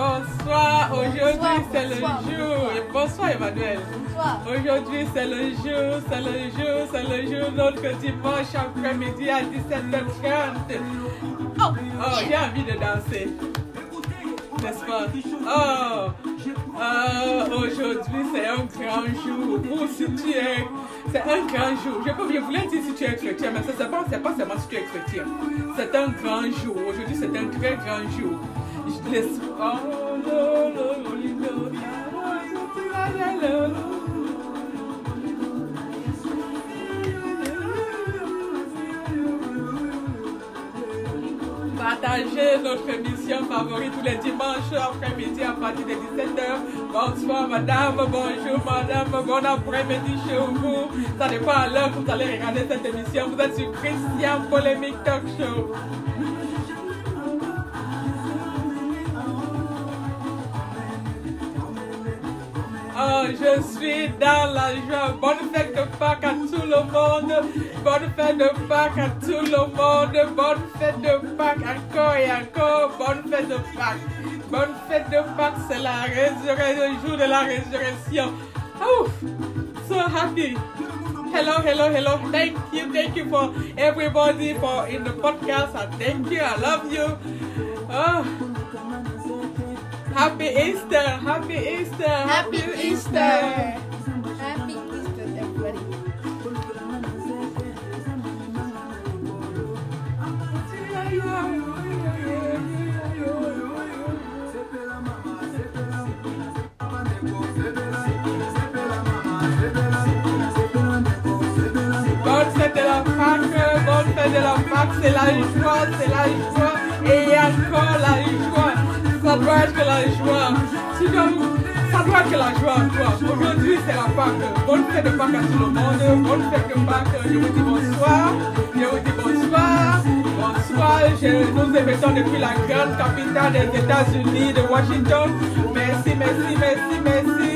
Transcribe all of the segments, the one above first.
bonsoir. Aujourd'hui, c'est le jour. Bonsoir, Emmanuel. Bonsoir. Aujourd'hui, c'est le jour, c'est le jour, c'est le jour. Notre dimanche après-midi à 17h30. Oh, oh j'ai envie de danser. N'est-ce pas? Oh, oh, aujourd'hui, c'est un grand jour. Ou si tu es. C'est un grand jour. Je, peux, je voulais dire si tu es chrétien, mais ce n'est pas, pas seulement si tu es chrétien. C'est un grand jour. Aujourd'hui, c'est un très grand jour. Partagez notre émission favorite tous les dimanches après-midi à partir de 17h. Bonsoir madame, bonjour madame, bon après-midi chez vous. Ça dépend à l'heure que vous allez regarder cette émission. Vous êtes sur Christian Polémique Talk Show. Oh, je suis dans la joie. Bonne fête de Pâques à tout le monde. Bonne fête de Pâques à tout le monde. Bonne fête de Pâques encore et encore. Bonne fête de Pâques. Bonne fête de Pâques, c'est la résurrection, le jour de la résurrection. Ouf, so happy. Hello, hello, hello. Thank you, thank you for everybody for in the podcast. Thank you. I love you. Oh. Happy Easter! Happy Easter! Happy Easter. Happy Easter, everybody. Bonne de la Pâque, bonne de la Pâque, c'est la joie, c'est la joie, et encore la joie. Ça doit la joie. Dois- ça doit être la joie, toi. Aujourd'hui, c'est la Pâque. Bonne fête de Pâques à tout le monde. Bonne fête de Pâques. Je vous dis bonsoir. Je vous dis bonsoir. Bonsoir. Je, nous émettons depuis la grande capitale des États-Unis, de Washington. Merci, merci, merci, merci.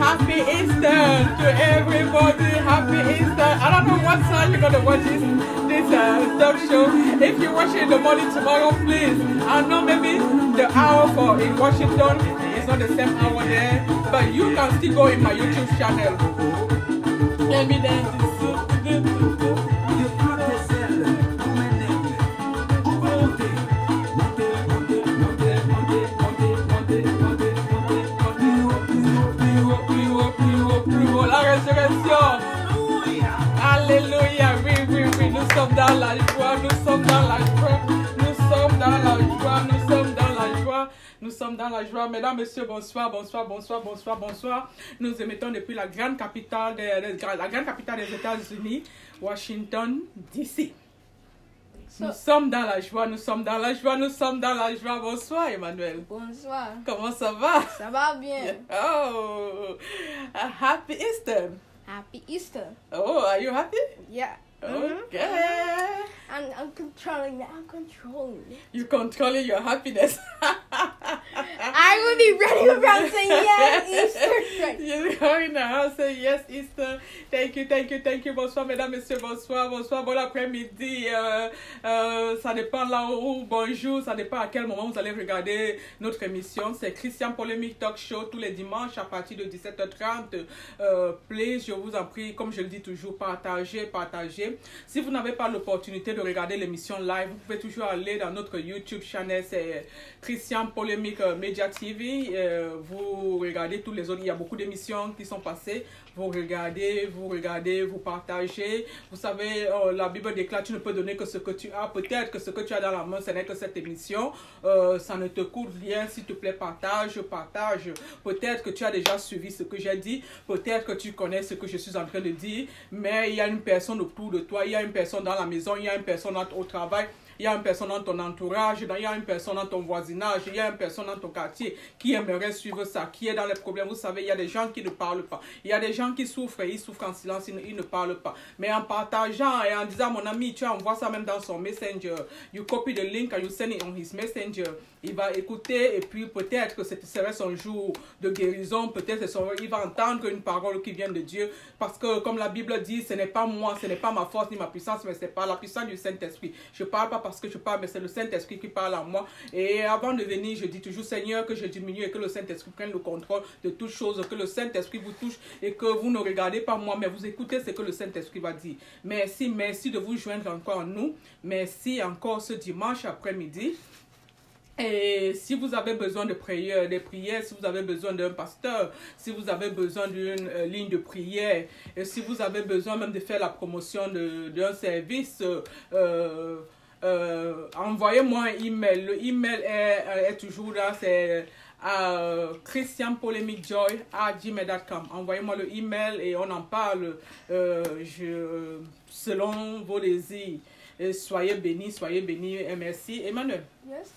Happy Easter to everybody. Happy Easter. I don't know what time you're gonna watch this show. If you watch it in the morning tomorrow, please. I know maybe the hour for in Washington is not the same hour there, but you can still go in my YouTube channel. Let sommes dans la joie, nous sommes dans la joie, nous sommes dans la joie, nous sommes dans la joie, nous sommes dans la joie. Mesdames, Messieurs, bonsoir, bonsoir, bonsoir, bonsoir, bonsoir. Nous émettons depuis la grande capitale, des- la grande capitale des États-Unis, Washington, D.C. Nous sommes dans la joie, nous sommes dans la joie, nous sommes dans la joie. Bonsoir, Emmanuel. Bonsoir. Comment ça va? Ça va bien? Oh, happy Easter. Happy Easter. Oh, are you happy? Yeah. Okay. Mm-hmm. I'm, I'm controlling that. I'm controlling it. You controlling your happiness. Will be running around saying yes, Easter. In the house yes, Easter. Thank you, thank you, thank you. Bonsoir, mesdames, messieurs, bonsoir, bonsoir, bon après-midi. Euh, euh, ça dépend là où, bonjour, ça dépend à quel moment vous allez regarder notre émission. C'est Christian Polémique Talk Show tous les dimanches à partir de 17h30. Euh, please, je vous en prie, comme je le dis toujours, partagez, partagez. Si vous n'avez pas l'opportunité de regarder l'émission live, vous pouvez toujours aller dans notre YouTube channel, c'est Christian Polémique euh, Media TV. Euh, vous regardez tous les autres, il y a beaucoup d'émissions qui sont passées. Vous regardez, vous regardez, vous partagez. Vous savez, euh, la Bible déclare, tu ne peux donner que ce que tu as. Peut-être que ce que tu as dans la main, ce n'est que cette émission. Ça ne te coûte rien. S'il te plaît, partage, partage. Peut-être que tu as déjà suivi ce que j'ai dit. Peut-être que tu connais ce que je suis en train de dire. Mais il y a une personne autour de toi. Il y a une personne dans la maison. Il y a une personne au travail. Il y a une personne dans ton entourage, il y a une personne dans ton voisinage, il y a une personne dans ton quartier qui aimerait suivre ça, qui est dans les problèmes. Vous savez, il y a des gens qui ne parlent pas. Il y a des gens qui souffrent ils souffrent en silence, ils ne, ils ne parlent pas. Mais en partageant et en disant, mon ami, tu envoies ça même dans son messenger. You copy the link and you send it on his messenger. Il va écouter et puis peut-être que ce serait son jour de guérison. Peut-être il va entendre une parole qui vient de Dieu. Parce que comme la Bible dit, ce n'est pas moi, ce n'est pas ma force ni ma puissance, mais c'est pas la puissance du Saint-Esprit. Je parle pas parce que je parle, mais c'est le Saint-Esprit qui parle en moi. Et avant de venir, je dis toujours, Seigneur, que je diminue et que le Saint-Esprit prenne le contrôle de toutes choses, que le Saint-Esprit vous touche et que vous ne regardez pas moi, mais vous écoutez ce que le Saint-Esprit va dire. Merci, merci de vous joindre encore à nous. Merci encore ce dimanche après-midi. Et si vous avez besoin de prières, des prières, si vous avez besoin d'un pasteur, si vous avez besoin d'une euh, ligne de prière, et si vous avez besoin même de faire la promotion d'un service, euh, euh, envoyez-moi un email. Le email est, euh, est toujours là, c'est à christianpolemicjoy à gmail.com. Envoyez-moi le email et on en parle euh, je, selon vos désirs. Et soyez bénis, soyez bénis et merci. Emmanuel. Yes.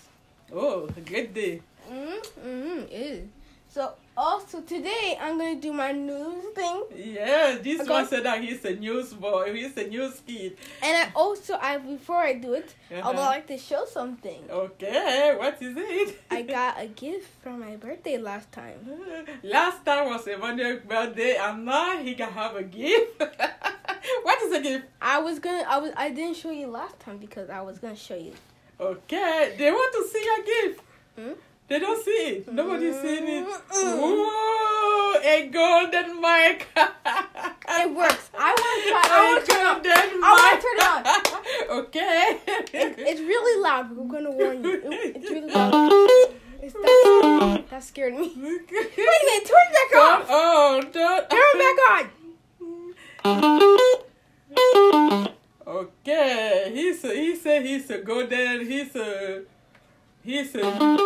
Oh, great day. Mm-hmm. It is. So also today I'm gonna do my news thing, Yeah, this Okay. one said that he's a news boy, he's a news kid. and I also I before I do it, I would Uh-huh. like to show something. Okay, what is it? I got a gift for my birthday last time. Last time was Emmanuel's birthday, and now he can have a gift. what is the gift? I was gonna I was I didn't show you last time because I was gonna show you. Okay, they want to see your gift. Hmm? They don't see it. Nobody's seen it. Ooh, a golden mic. It works. I want to try. I want to turn it on. I wanna turn it on. okay. It, it's really loud. We're gonna warn you. It- it's really loud. It's, that, that scared me. Wait a minute. Turn it back on. on, oh, don't. Turn it back on. Okay, he's a, he said he's a golden, he's a, he's a.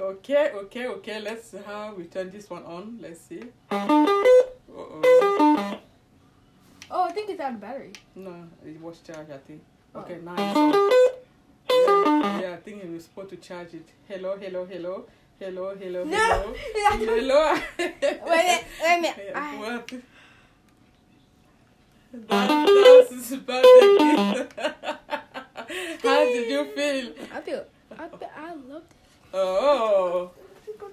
Okay, okay, okay. Let's see how we turn this one on. Let's see. Uh-oh. Oh, I think it's out of battery. No, it was charged. I think. Oh. Okay, on. Yeah, yeah, I think he was supposed to charge it. Hello, hello, hello, hello, hello, No. hello, hello. Wait a minute. Wait a minute. I, what? That, that's about the. How did you feel? I feel. I, feel, I love it. Oh.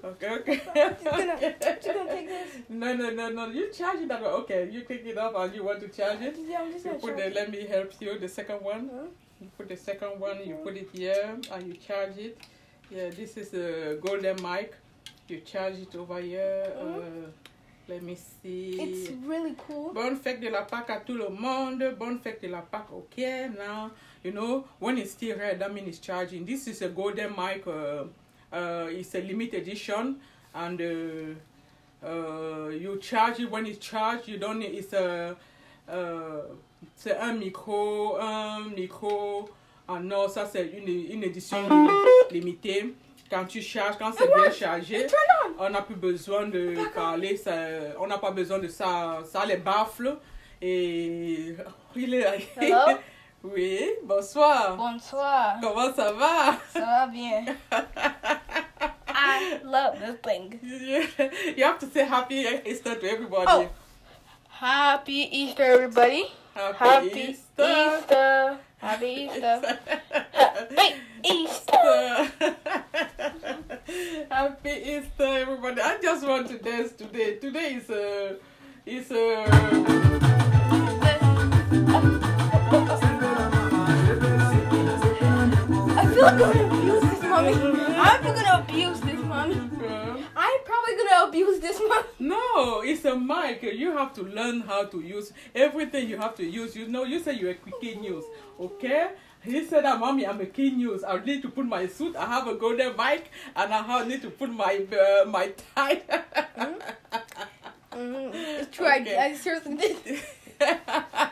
Okay, okay. Just gonna, just gonna take this. No, no, no, no. You charge it that way. Okay, you pick it up and you want to charge it. Yeah, I'm just You put the, it. let me help you. The second one. Huh? You put the second one, you put it here and you charge it. Yeah, this is a golden mic. You charge it over here. Uh, let me see. It's really cool. Bonne fête de la Pâque à tout le monde. Bonne fête de la Pâque. Okay, now, you know, when it's still red, that means it's charging. This is a golden mic. Uh, uh, it's a limited edition. And uh, uh, you charge it when it's charged. You don't need, it's a, uh, c'est un micro, un micro. Ah non, ça c'est une, une édition limitée. Quand tu charges, quand c'est bien chargé, on. n'a plus besoin de parler, ça, on n'a pas besoin de ça, ça les baffle. Et il est? Oui, bonsoir. Bonsoir. Comment ça va? Ça va bien. I love this thing. You have to say happy Easter to everybody. Oh. Happy Easter, everybody. Happy, Happy Easter. Easter. Happy Easter. Happy Easter. Happy Easter, everybody. I just want to dance today. Today is a, is a, I I'm gonna abuse this mommy. I'm gonna abuse this mommy. I'm probably gonna abuse this mommy. No, it's a mic. You have to learn how to use everything. You have to use. You know, you say you're a key news, okay? He said that, mommy, I'm a key news. I need to put my suit. I have a golden mic, and I have, need to put my uh, my tie. Mm, it's true. I, Okay. I seriously did.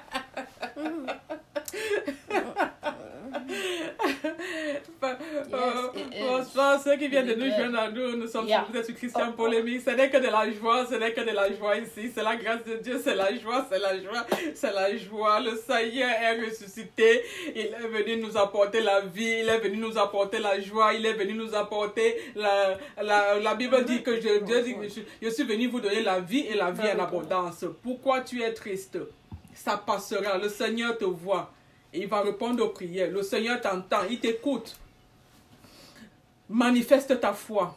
ceux qui viennent de nous joindre à nous, nous sommes Yeah. vous êtes sur Christian Oh. Polémique. Ce n'est que de la joie, ce n'est que de la joie ici. C'est la grâce de Dieu, c'est la joie, c'est la joie, c'est la joie. Le Seigneur est ressuscité. Il est venu nous apporter la vie, il est venu nous apporter la joie, il est venu nous apporter la, la, la Bible dit que je, Dieu dit que je, je suis venu vous donner la vie et la vie en abondance. Pourquoi tu es triste? Ça passera. Le Seigneur te voit. Il va répondre aux prières. Le Seigneur t'entend, il t'écoute. Manifeste ta foi.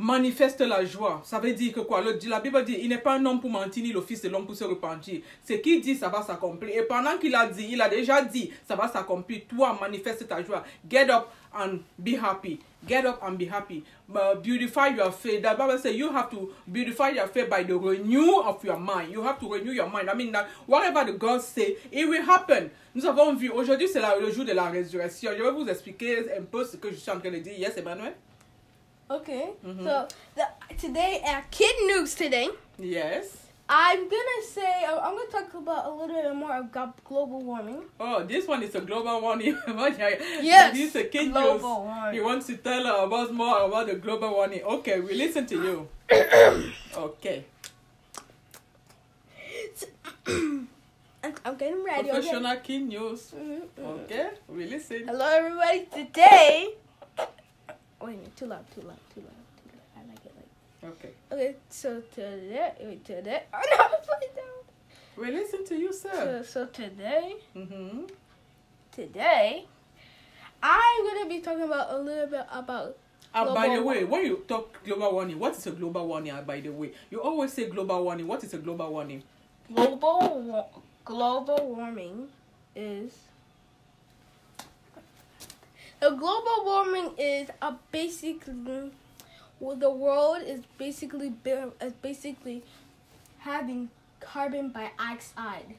manifeste la joie. Ça veut dire que quoi? La Bible dit, il n'est pas un homme pour mentir, ni le fils de l'homme pour se repentir. Ce qu'il dit, ça va s'accomplir. Et pendant qu'il a dit, il a déjà dit, ça va s'accomplir. Toi, manifeste ta joie. Get up and be happy. Get up and be happy. Uh, beautify your faith. The Bible says you have to beautify your faith by the renew of your mind. You have to renew your mind. I mean that whatever the God say, it will happen. Nous avons vu, aujourd'hui c'est le jour de la résurrection. Je vais vous expliquer un peu ce que je suis en train de dire. Yes, Emmanuel? Okay. Mhm. So the, today at Kid News today, Yes. I'm gonna say I'm gonna talk about a little bit more about global warming. Oh, this one is a global warning. Yes, This is a kid global news. warming. He wants to tell us more about the global warning. Okay, we listen to you. okay. I'm, getting ready. Okay. Professional kid news. Mhm, mhm. Okay, we listen. Hello, everybody. Today. Wait a minute. Too loud. Too loud. Too loud. Too loud. I like it. Like. Okay. Okay. So today. Wait. Today. Oh no! Put it down. We listen to you, sir. So, so today. Mm-hmm. Today. I'm gonna be talking about a little bit about Uh, by the way, when you talk global warning, what is a global warning? uh, By the way, you always say global warning. What is a global warning? global global warming is the global warming is a basically well, the world is basically is basically having carbon dioxide.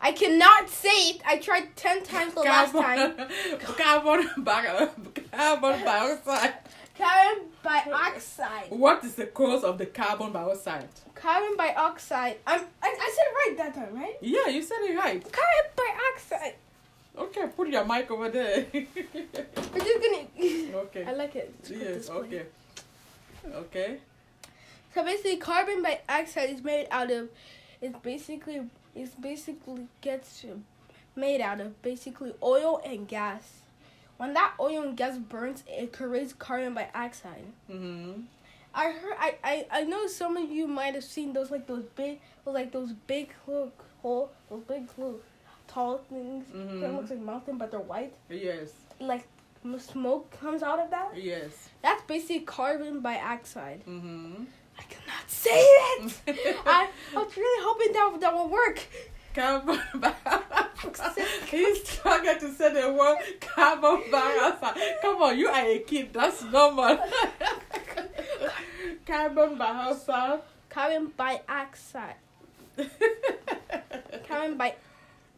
I cannot say it. I tried ten times the last time. carbon, carbon dioxide. Carbon dioxide. What is the cause of the carbon dioxide? Carbon dioxide. I'm, I, I said it right that time, right? Yeah, you said it right. Carbon dioxide. Okay, put your mic over there. We're just gonna. okay. I like it. It's Yes. Okay. Okay. So basically, carbon dioxide is made out of. It's basically. It's basically gets made out of basically oil and gas. When that oil and gas burns, it creates carbon dioxide. Mm-hmm. I heard. I, I I know some of you might have seen those like those big, like those big look hole, those big little tall things. Mhm. That looks like mountain, but they're white. Yes. Like smoke comes out of that. Yes. That's basically carbon dioxide. Mm-hmm. I cannot say it. I, I was really hoping that that will work. Carbon. He's struggling to say the word carbon dioxide. Come on, you are a kid. That's normal. carbon dioxide. Carbon dioxide. Carbon bi-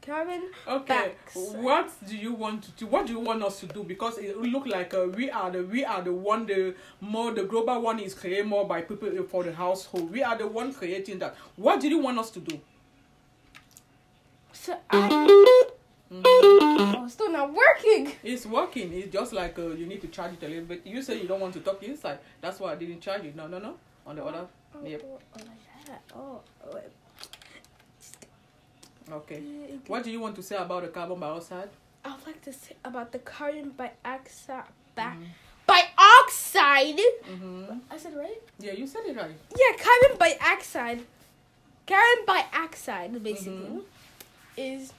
carbon. Okay, what do you want to do? What do you want us to do? Because it look like uh, we are the we are the one the more the global one is created more by people for the household. We are the one creating that. What do you want us to do? So I, oh, it's still not working. It's working. It's just like uh, you need to charge it a little bit. You say you don't want to talk inside. That's why I didn't charge it. No, no, no. On the other. Oh, Yep. oh, oh. Oh, oh. Okay. What do you want to say about the carbon dioxide? I would like to say about the carbon dioxide. Ba- Mhm. Dioxide. Mm-hmm. I said right. Yeah, you said it right. Yeah, carbon dioxide. Carbon dioxide basically Mhm. Is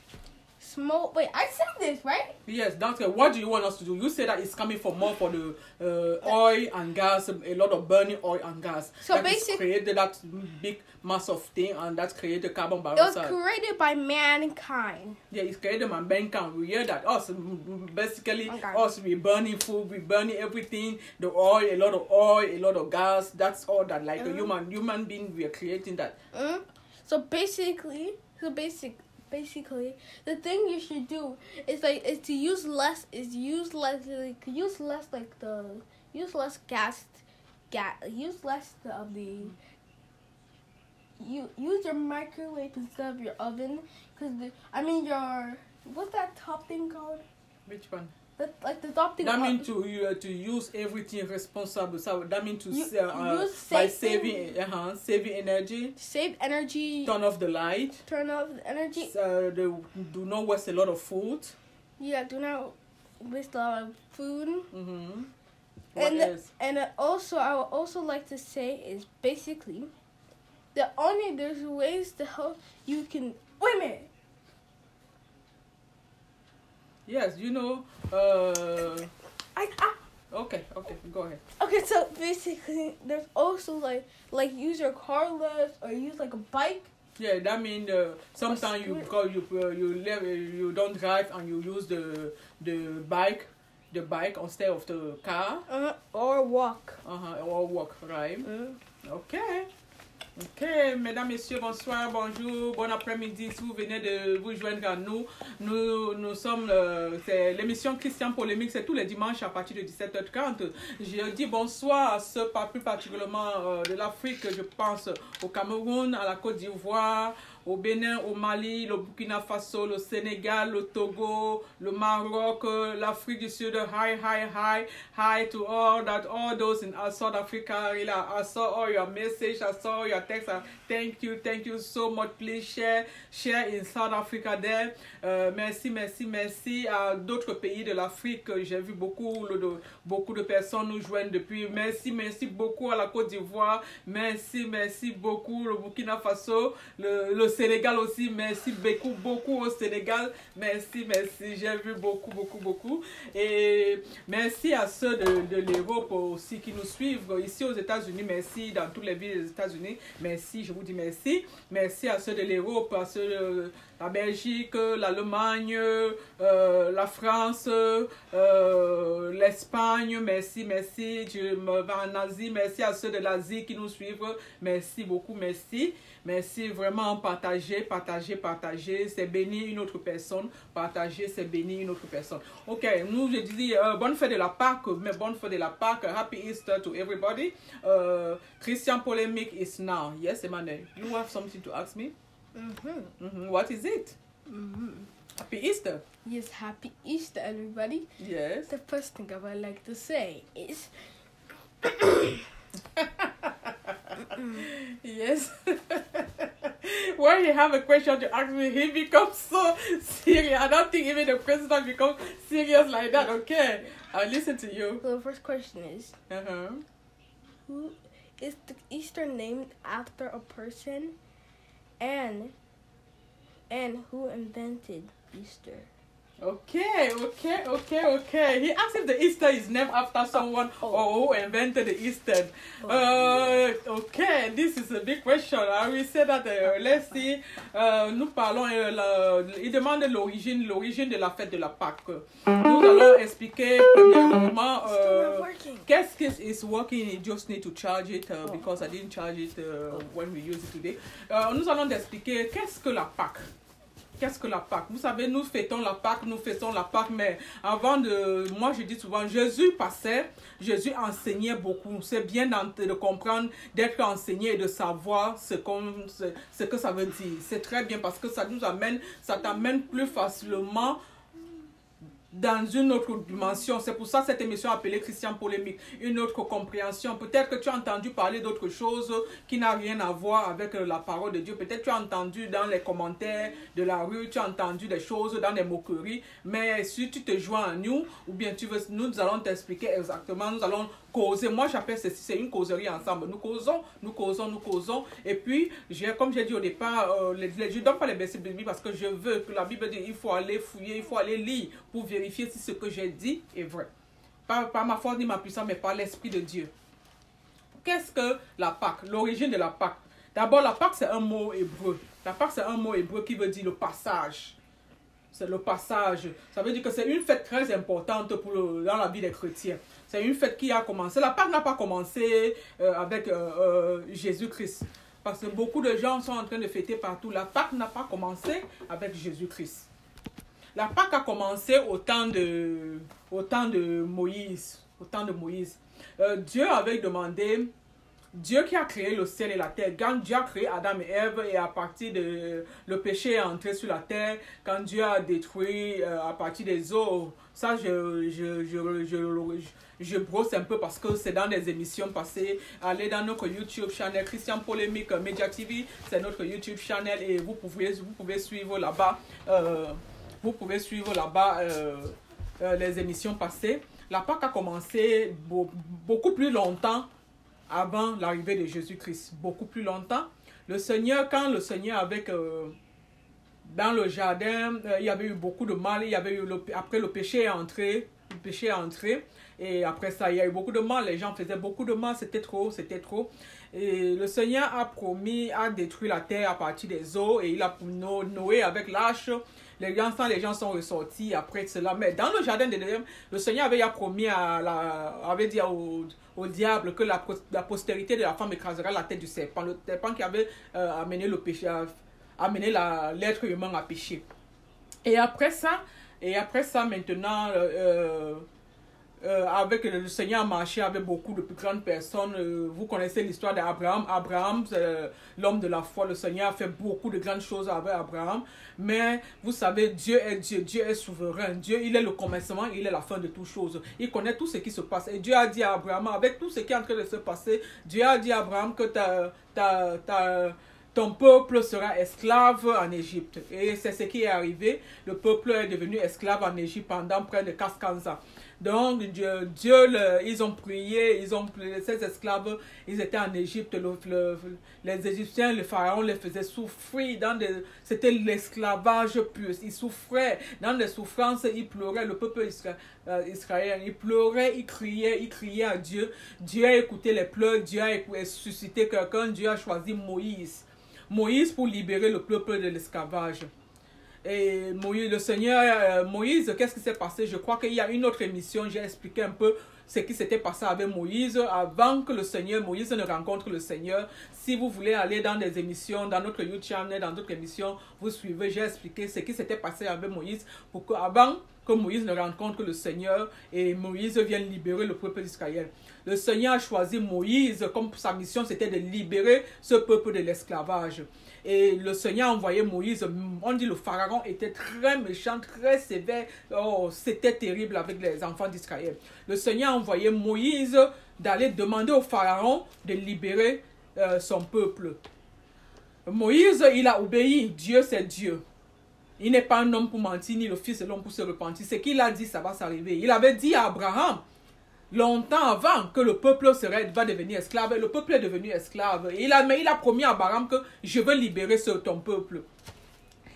smoke. Wait, I said this right? Yes, that's good. What do you want us to do? You say that it's coming from more for the uh, oil and gas, a lot of burning oil and gas. So that is basic- created that big mass of thing and that's created carbon It was created by mankind. Yeah, it's created by mankind. We hear that us mm, mm, basically Okay. us we burning food, we burning everything, the oil, a lot of oil, a lot of gas. That's all that like a Mhm. human human being we are creating that. Mm? So basically, so basic, basically, the thing you should do is like is to use less is use less like use less like the use less gas, gas use less of um, the. You use your microwave instead of your oven, cause the, I mean your what's that top thing called? Which one? The, like the top thing. That means to you uh, to use everything responsible. So that means to You- uh, use by saving uh-huh, saving energy. save energy. Turn off the light. Turn off the energy. So they do not waste a lot of food. Yeah, do not waste a lot of food. Mm-hmm. What And else? and uh, also, I would also like to say is basically, the only there's ways to help you can. Wait a minute. Yes, you know. Uh, I, I okay, okay, go ahead. okay. So basically there's also like like use your car less or use like a bike. Yeah, that means uh, sometimes you go you uh, you live, you don't drive and you use the the bike the bike instead of the car Uh, or walk. uh-huh, or walk, right? Mm. Ok. Ok, mesdames, messieurs, bonsoir, bonjour, bon après-midi. Si vous venez de vous joindre à nous, nous, nous sommes, euh, c'est l'émission Christian Polémique, c'est tous les dimanches à partir de 17h30. Je dis bonsoir à ceux, plus particulièrement euh, de l'Afrique, je pense au Cameroun, à la Côte d'Ivoire, au Bénin, au Mali, le Burkina Faso, le Sénégal, le Togo, le Maroc, euh, l'Afrique du Sud. Hi, hi, hi, hi to all that, all those in uh, South Africa. I saw all your message, I saw your text. Thank you, thank you so much. Please share, share in South Africa there. Euh, merci, merci, merci à d'autres pays de l'Afrique. J'ai vu beaucoup, de, beaucoup de personnes nous joindre depuis. Merci, merci beaucoup à la Côte d'Ivoire. Merci, merci beaucoup le Burkina Faso, le, le Sénégal aussi. Merci beaucoup, beaucoup au Sénégal. Merci, merci. J'ai vu beaucoup, beaucoup, beaucoup. Et merci à ceux de, l'Europe aussi qui nous suivent ici aux États-Unis. Merci dans toutes les villes des États-Unis. Merci, je vous dis merci. Merci à ceux de l'Europe, à ceux la Belgique, l'Allemagne, euh, la France, euh, l'Espagne. Merci, merci. Je me vais en Asie. Merci à ceux de l'Asie qui nous suivent. Merci beaucoup, merci. Merci vraiment partager, partager, partager. C'est bénir une autre personne. Partager, c'est bénir une autre personne. Ok, nous, je dis euh, bonne fête de la Pâque, mais bonne fête de la Pâque. Happy Easter to everybody. Christian polemic is now. Yes, Emmanuel, you have something to ask me? Mm-hmm. Mhm. What is it? Mm-hmm. Happy Easter. Yes, happy Easter, everybody. Yes. The first thing I would like to say is Yes. when he have a question to ask me, he becomes so serious. I don't think even the president becomes serious like that. Okay, I'll listen to you. so the first question is Uh-huh. who is the Easter named after a person and and who invented Easter? Okay, okay, okay, okay. He asked if the Easter is named after someone Oh. or who invented the Easter. Uh, okay, this is a big question. I will say that, uh, let's see. Euh, nous parlons, euh, la- il demande l'origine, l'origine de la fête de la Pâque. Nous allons expliquer premièrement euh. Qu'est-ce qui is working? You just need to charge it uh, Oh. because I didn't charge it uh, when we use it today. Nous allons expliquer qu'est-ce que la Pâque. Qu'est-ce que la Pâque? Vous savez, nous fêtons la Pâque, nous fêtons la Pâque, mais avant de... Moi, je dis souvent, Jésus passait, Jésus enseignait beaucoup. C'est bien de comprendre, d'être enseigné et de savoir ce, ce, ce que ça veut dire. C'est très bien parce que ça nous amène, ça t'amène plus facilement dans une autre dimension. C'est pour ça cette émission appelée Christian Polémique, une autre compréhension. Peut-être que tu as entendu parler d'autre chose qui n'a rien à voir avec euh, la parole de Dieu. Peut-être tu as entendu dans les commentaires de la rue, tu as entendu des choses dans des moqueries. Mais si tu te joins à nous, ou bien tu veux, nous allons t'expliquer exactement, nous allons Moi, j'appelle ceci, c'est une causerie ensemble. Nous causons, nous causons, nous causons. Et puis, comme j'ai dit au départ, euh, je ne donne pas les versets bibliques parce que je veux que la Bible dit il faut aller fouiller, il faut aller lire pour vérifier si ce que j'ai dit est vrai. Pas par ma force ni ma puissance, mais par l'Esprit de Dieu. Qu'est-ce que la Pâque? L'origine de la Pâque. D'abord, la Pâque, c'est un mot hébreu. La Pâque, c'est un mot hébreu qui veut dire le passage. C'est le passage. Ça veut dire que c'est une fête très importante pour le- dans la vie des chrétiens. C'est une fête qui a commencé. La Pâque n'a pas commencé euh, avec euh, euh, Jésus-Christ. Parce que beaucoup de gens sont en train de fêter partout. La Pâque n'a pas commencé avec Jésus-Christ. La Pâque a commencé au temps de, au temps de Moïse. Au temps de Moïse. Dieu avait demandé, Dieu qui a créé le ciel et la terre, quand Dieu a créé Adam et Ève et à partir de le péché est entré sur la terre, quand Dieu a détruit euh, à partir des eaux, ça je, je, je, je, je, brosse un peu parce que c'est dans des émissions passées. Allez dans notre YouTube channel Christian Polémique Media TV, c'est notre YouTube channel et vous pouvez, vous pouvez suivre là-bas. euh, vous pouvez suivre là-bas euh, les émissions passées. La Pâque a commencé beau- beaucoup plus longtemps avant l'arrivée de Jésus-Christ. Beaucoup plus longtemps. Le Seigneur, quand le Seigneur avec euh, dans le jardin, euh, il y avait eu beaucoup de mal. Il y avait eu après le péché est entré le péché est entré. Et après ça, il y a eu beaucoup de mal. Les gens faisaient beaucoup de mal. C'était trop, c'était trop. Et le Seigneur a promis à détruire la terre à partir des eaux. Et il a Noé avec l'âche. Les gens, les gens sont ressortis après cela. Mais dans le jardin d'Éden, le Seigneur avait promis à la, avait dit au, au diable que la, la, postérité de la femme écrasera la tête du serpent. Le serpent qui avait euh, amené le péché, amené l'être humain à pécher. Et après ça, et après ça, maintenant, euh, euh euh, avec le Seigneur a marché avec beaucoup de plus grandes personnes. Euh, vous connaissez l'histoire d'Abraham. Abraham, c'est l'homme de la foi. Le Seigneur a fait beaucoup de grandes choses avec Abraham. Mais vous savez, Dieu est Dieu. Dieu est souverain. Dieu, il est le commencement, il est la fin de toutes choses. Il connaît tout ce qui se passe. Et Dieu a dit à Abraham, avec tout ce qui est en train de se passer, Dieu a dit à Abraham que ton peuple sera esclave en Égypte. Et c'est ce qui est arrivé. Le peuple est devenu esclave en Égypte pendant près de 400 ans. Donc, Dieu, Dieu ils ont prié, ils ont ces esclaves, ils étaient en Égypte, les Égyptiens, le pharaon les faisaient souffrir, dans c'était l'esclavage pur, ils souffraient, dans les souffrances, ils pleuraient, le peuple euh, israélien, ils pleuraient, ils criaient, ils criaient à Dieu, Dieu a écouté les pleurs, Dieu a suscité quelqu'un, Dieu a choisi Moïse, Moïse pour libérer le peuple de l'esclavage. Et Moïse, le Seigneur, euh, Moïse, qu'est-ce qui s'est passé? Je crois qu'il y a une autre émission, j'ai expliqué un peu ce qui s'était passé avec Moïse avant que le Seigneur, Moïse ne rencontre le Seigneur. Si vous voulez aller dans des émissions, dans notre YouTube channel, dans d'autres émissions, vous suivez, j'ai expliqué ce qui s'était passé avec Moïse pour que, avant que Moïse ne rencontre le Seigneur et Moïse vienne libérer le peuple d'Israël. Le Seigneur a choisi Moïse comme sa mission, c'était de libérer ce peuple de l'esclavage. Et le Seigneur a envoyé Moïse. On dit le pharaon était très méchant, très sévère. Oh, c'était terrible avec les enfants d'Israël. Le Seigneur a envoyé Moïse d'aller demander au pharaon de libérer euh, son peuple. Moïse, il a obéi. Dieu, c'est Dieu. Il n'est pas un homme pour mentir, ni le fils de l'homme pour se repentir. Ce qu'il a dit, ça va s'arriver. Il avait dit à Abraham, longtemps avant que le peuple serait, va devenir esclave, le peuple est devenu esclave. il a, mais il a promis à Abraham que je veux libérer ce, ton peuple.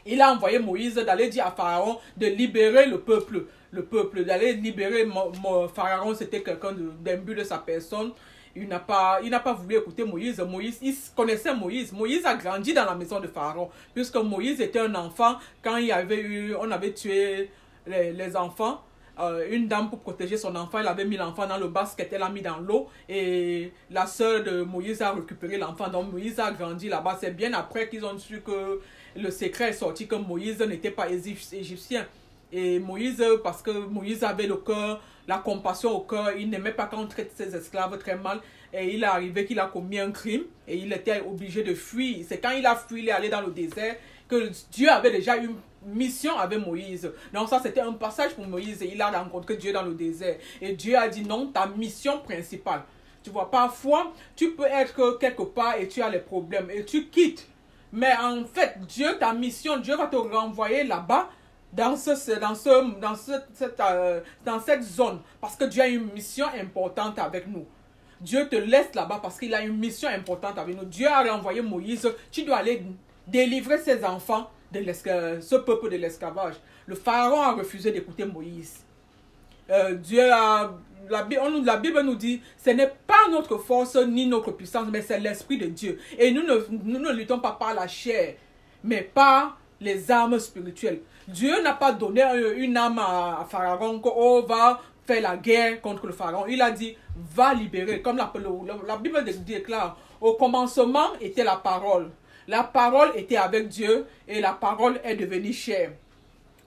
Il a envoyé Moïse d'aller dire à Pharaon de libérer le peuple. Le peuple, d'aller libérer Pharaon, c'était quelqu'un d'imbu de sa personne il n'a pas, pas voulu écouter Moïse. Moïse, il connaissait Moïse. Moïse a grandi dans la maison de Pharaon, puisque Moïse était un enfant quand il avait eu, on avait tué les, enfants. Euh, une dame pour protéger son enfant, elle avait mis l'enfant dans le basket, elle l'a mis dans l'eau et la sœur de Moïse a récupéré l'enfant. Donc Moïse a grandi là-bas. C'est bien après qu'ils ont su que le secret est sorti que Moïse n'était pas égyptien. Et Moïse, parce que Moïse avait le cœur la compassion au cœur. Il n'aimait pas quand on traite ses esclaves très mal. Et il est arrivé qu'il a commis un crime et il était obligé de fuir. C'est quand il a fui, il est allé dans le désert que Dieu avait déjà une mission avec Moïse. Donc ça, c'était un passage pour Moïse il a rencontré Dieu dans le désert. Et Dieu a dit non, ta mission principale. Tu vois, parfois, tu peux être quelque part et tu as les problèmes et tu quittes. Mais en fait, Dieu, ta mission, Dieu va te renvoyer là-bas dans, ce, dans, ce, dans, cette, euh, dans cette zone parce que Dieu a une mission importante avec nous. Dieu te laisse là-bas parce qu'il a une mission importante avec nous. Dieu a renvoyé Moïse, tu dois aller délivrer ses enfants de ce peuple de l'esclavage. Le pharaon a refusé d'écouter Moïse. Euh, Dieu a, la, la Bible nous dit, ce n'est pas notre force ni notre puissance, mais c'est l'Esprit de Dieu. Et nous ne, nous ne luttons pas par la chair, mais par les armes spirituelles. Dieu n'a pas donné une âme à Pharaon qu'on va faire la guerre contre le Pharaon. Il a dit, va libérer. Comme la, la, Bible déclare, au commencement était la parole. La parole était avec Dieu et la parole est devenue chair.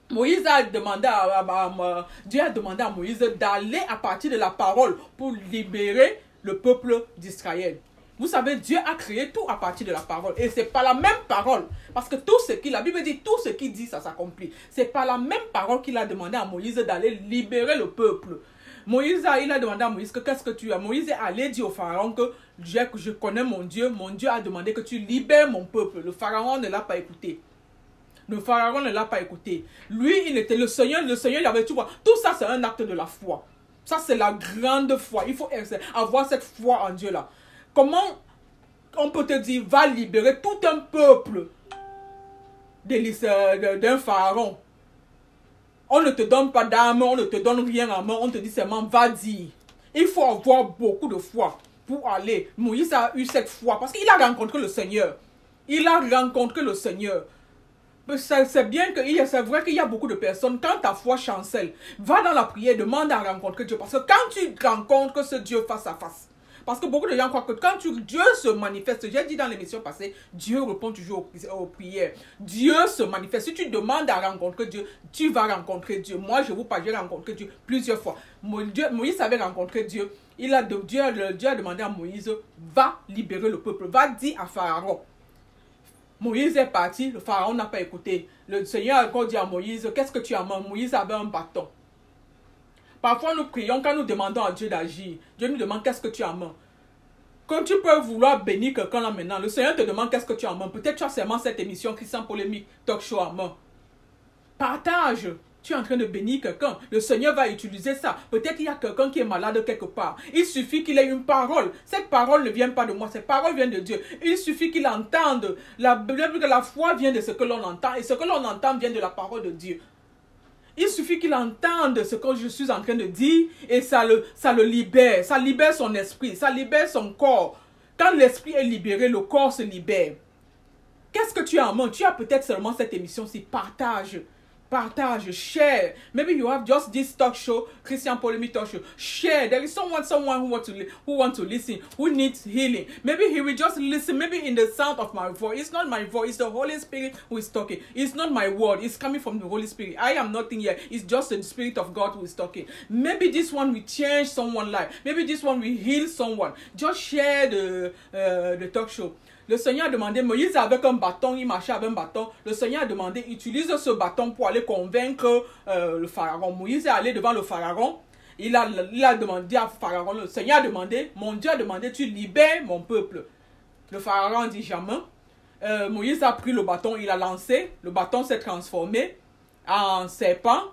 Moïse a demandé à, Dieu a demandé à Moïse d'aller à partir de la parole pour libérer le peuple d'Israël. Vous savez, Dieu a créé tout à partir de la parole. Et c'est pas la même parole. Parce que tout ce qu'il, la Bible dit, tout ce qu'il dit, ça s'accomplit. C'est pas la même parole qu'il a demandé à Moïse d'aller libérer le peuple. Moïse, a, il a demandé à Moïse que qu'est-ce que tu as. Moïse est allé dire au pharaon que je, je connais mon Dieu. Mon Dieu a demandé que tu libères mon peuple. Le pharaon ne l'a pas écouté. Le pharaon ne l'a pas écouté. Lui, il était le Seigneur. Le Seigneur, il avait tout. Tout ça, c'est un acte de la foi. Ça, c'est la grande foi. Il faut avoir cette foi en Dieu là. Comment on peut te dire, va libérer tout un peuple d'un pharaon On ne te donne pas d'âme, on ne te donne rien en main, on te dit seulement va dire. Il faut avoir beaucoup de foi pour aller. Moïse a eu cette foi parce qu'il a rencontré le Seigneur. Il a rencontré le Seigneur. C'est bien que c'est vrai qu'il y a beaucoup de personnes, quand ta foi chancelle, va dans la prière, demande à rencontrer Dieu. Parce que quand tu rencontres ce Dieu face à face, parce que beaucoup de gens croient que quand Dieu se manifeste, j'ai dit dans l'émission passée, Dieu répond toujours aux, prières. Dieu se manifeste. Si tu demandes à rencontrer Dieu, tu vas rencontrer Dieu. Moi, je vous parle, j'ai rencontré Dieu plusieurs fois. Moïse avait rencontré Dieu. Il a, Dieu, a demandé à Moïse, va libérer le peuple, va dire à Pharaon. Moïse est parti, le pharaon n'a pas écouté. Le Seigneur a encore dit à Moïse, qu'est-ce que tu as Moïse avait un bâton. Parfois nous prions quand nous demandons à Dieu d'agir. Dieu nous demande qu'est-ce que tu as main. Quand tu peux vouloir bénir quelqu'un là maintenant, le Seigneur te demande qu'est-ce que tu as en main. Peut-être tu as seulement cette émission Christian Polémique Talk Show en main. Partage tu es en train de bénir quelqu'un. Le Seigneur va utiliser ça. Peut-être il y a quelqu'un qui est malade quelque part. Il suffit qu'il ait une parole. Cette parole ne vient pas de moi. Cette parole vient de Dieu. Il suffit qu'il entende. La, la foi vient de ce que l'on entend. Et ce que l'on entend vient de la parole de Dieu. Il suffit qu'il entende ce que je suis en train de dire et ça le, ça le libère. Ça libère son esprit. Ça libère son corps. Quand l'esprit est libéré, le corps se libère. Qu'est-ce que tu as en main? Tu as peut-être seulement cette émission-ci. Partage partage, share. Maybe you have just this talk show, Christian Polemic talk show. Share. There is someone, someone who want to who want to listen, who needs healing. Maybe he will just listen. Maybe in the sound of my voice. It's not my voice. It's the Holy Spirit who is talking. It's not my word. It's coming from the Holy Spirit. I am nothing here. It's just the Spirit of God who is talking. Maybe this one will change someone's life. Maybe this one will heal someone. Just share the uh, the talk show. Le Seigneur a demandé, Moïse avec un bâton, il marchait avec un bâton. Le Seigneur a demandé, utilise ce bâton pour aller convaincre euh, le pharaon. Moïse est allé devant le pharaon. Il a, il a demandé à pharaon, le Seigneur a demandé, mon Dieu a demandé, tu libères mon peuple. Le pharaon dit jamais. Euh, Moïse a pris le bâton, il a lancé. Le bâton s'est transformé en serpent.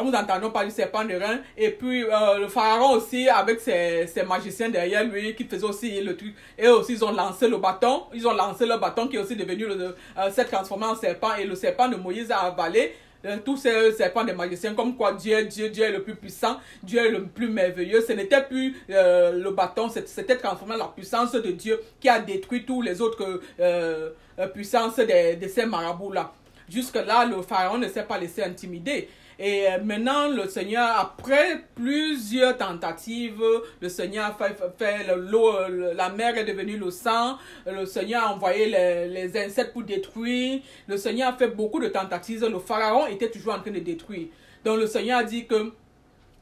Nous entendons parler du serpent de rein, et puis euh, le pharaon aussi, avec ses, ses, magiciens derrière lui, qui faisaient aussi le truc, et aussi ils ont lancé le bâton, ils ont lancé le bâton qui est aussi devenu, le, euh, s'est transformé en serpent, et le serpent de Moïse a avalé euh, tous ces serpents des magiciens, comme quoi Dieu, Dieu, Dieu est le plus puissant, Dieu est le plus merveilleux. Ce n'était plus le bâton, c'était transformé la puissance de Dieu qui a détruit tous les autres euh, puissances de, de ces marabouts-là. Jusque-là, le pharaon ne s'est pas laissé intimider. Et euh, maintenant, le Seigneur, après plusieurs tentatives, le Seigneur a fait, l'eau, la mer est devenue le sang. Le Seigneur a envoyé les, insectes pour détruire. Le Seigneur a fait beaucoup de tentatives. Le pharaon était toujours en train de détruire. Donc le Seigneur a dit que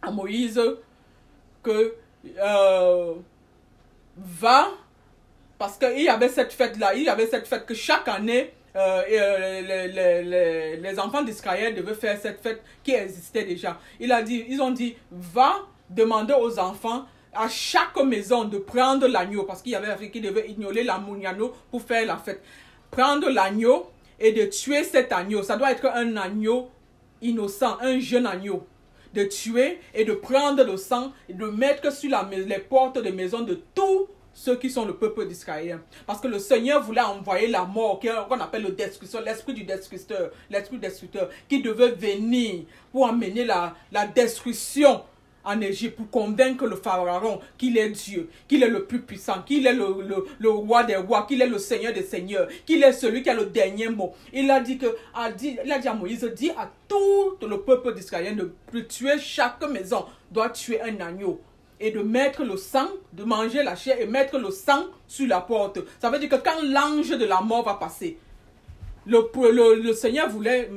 à Moïse que euh, va parce qu'il y avait cette fête là, il y avait cette fête que chaque année euh, euh, les, les, les, les, enfants d'Israël devaient faire cette fête qui existait déjà. Il a dit, ils ont dit, va demander aux enfants à chaque maison de prendre l'agneau, parce qu'il y avait qui devait ignorer la mouniano pour faire la fête. Prendre l'agneau et de tuer cet agneau. Ça doit être un agneau innocent, un jeune agneau. De tuer et de prendre le sang et de mettre sur la, les portes des maisons de tous ceux qui sont le peuple d'Israël. Parce que le Seigneur voulait envoyer la mort, qu'on appelle le destructeur, l'esprit du destructeur, l'esprit destructeur, qui devait venir pour amener la, la destruction en Égypte, pour convaincre le pharaon qu'il est Dieu, qu'il est le plus puissant, qu'il est le, le, roi des rois, qu'il est le Seigneur des seigneurs, qu'il est celui qui a le dernier mot. Il a dit que, a dit, il a dit à Moïse, dit à tout le peuple d'Israël de tuer chaque maison, doit tuer un agneau et de mettre le sang, de manger la chair et mettre le sang sur la porte. Ça veut dire que quand l'ange de la mort va passer, le, le, le Seigneur voulait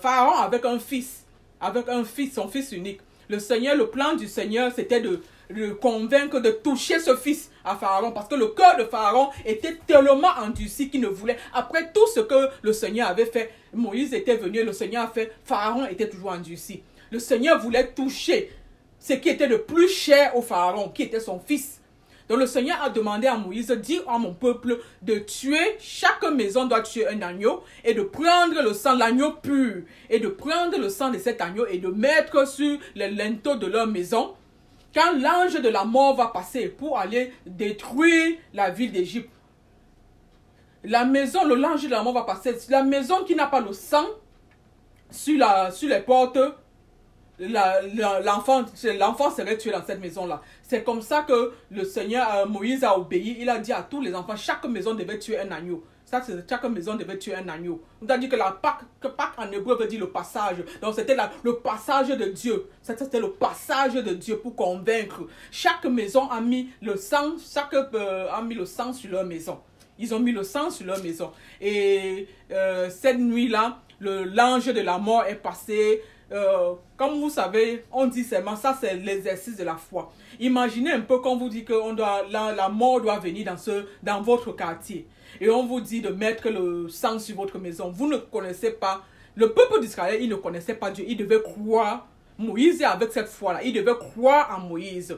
Pharaon avec un fils, avec un fils, son fils unique. Le Seigneur, le plan du Seigneur, c'était de le convaincre de toucher ce fils à Pharaon parce que le cœur de Pharaon était tellement endurci qu'il ne voulait. Après tout ce que le Seigneur avait fait, Moïse était venu, le Seigneur a fait, Pharaon était toujours endurci. Le Seigneur voulait toucher ce qui était le plus cher au Pharaon, qui était son fils. Donc le Seigneur a demandé à Moïse, dis à mon peuple de tuer, chaque maison doit tuer un agneau, et de prendre le sang, l'agneau pur, et de prendre le sang de cet agneau et de mettre sur les linteaux de leur maison. Quand l'ange de la mort va passer pour aller détruire la ville d'Égypte, la maison, le l'ange de la mort va passer, la maison qui n'a pas le sang, sur, les portes, l'enfant serait tué dans cette maison-là. C'est comme ça que le Seigneur euh, Moïse a obéi. Il a dit à tous les enfants, chaque maison devait tuer un agneau. Ça, chaque maison devait tuer un agneau. On a dit que la Pâque, que Pâque en hébreu veut dire le passage. Donc c'était le passage de Dieu. C'était le passage de Dieu pour convaincre. Chaque maison a mis le sang, chaque euh, a mis le sang sur leur maison. Ils ont mis le sang sur leur maison. Et euh, cette nuit-là, le- l'ange de la mort est passé. Euh, comme vous savez, on dit seulement ça, c'est l'exercice de la foi. Imaginez un peu quand vous dit que on doit, la, mort doit venir dans, ce, dans votre quartier. Et on vous dit de mettre le sang sur votre maison. Vous ne connaissez pas. Le peuple d'Israël, il ne connaissait pas Dieu. Il devait croire. Moïse, avec cette foi-là, il devait croire en Moïse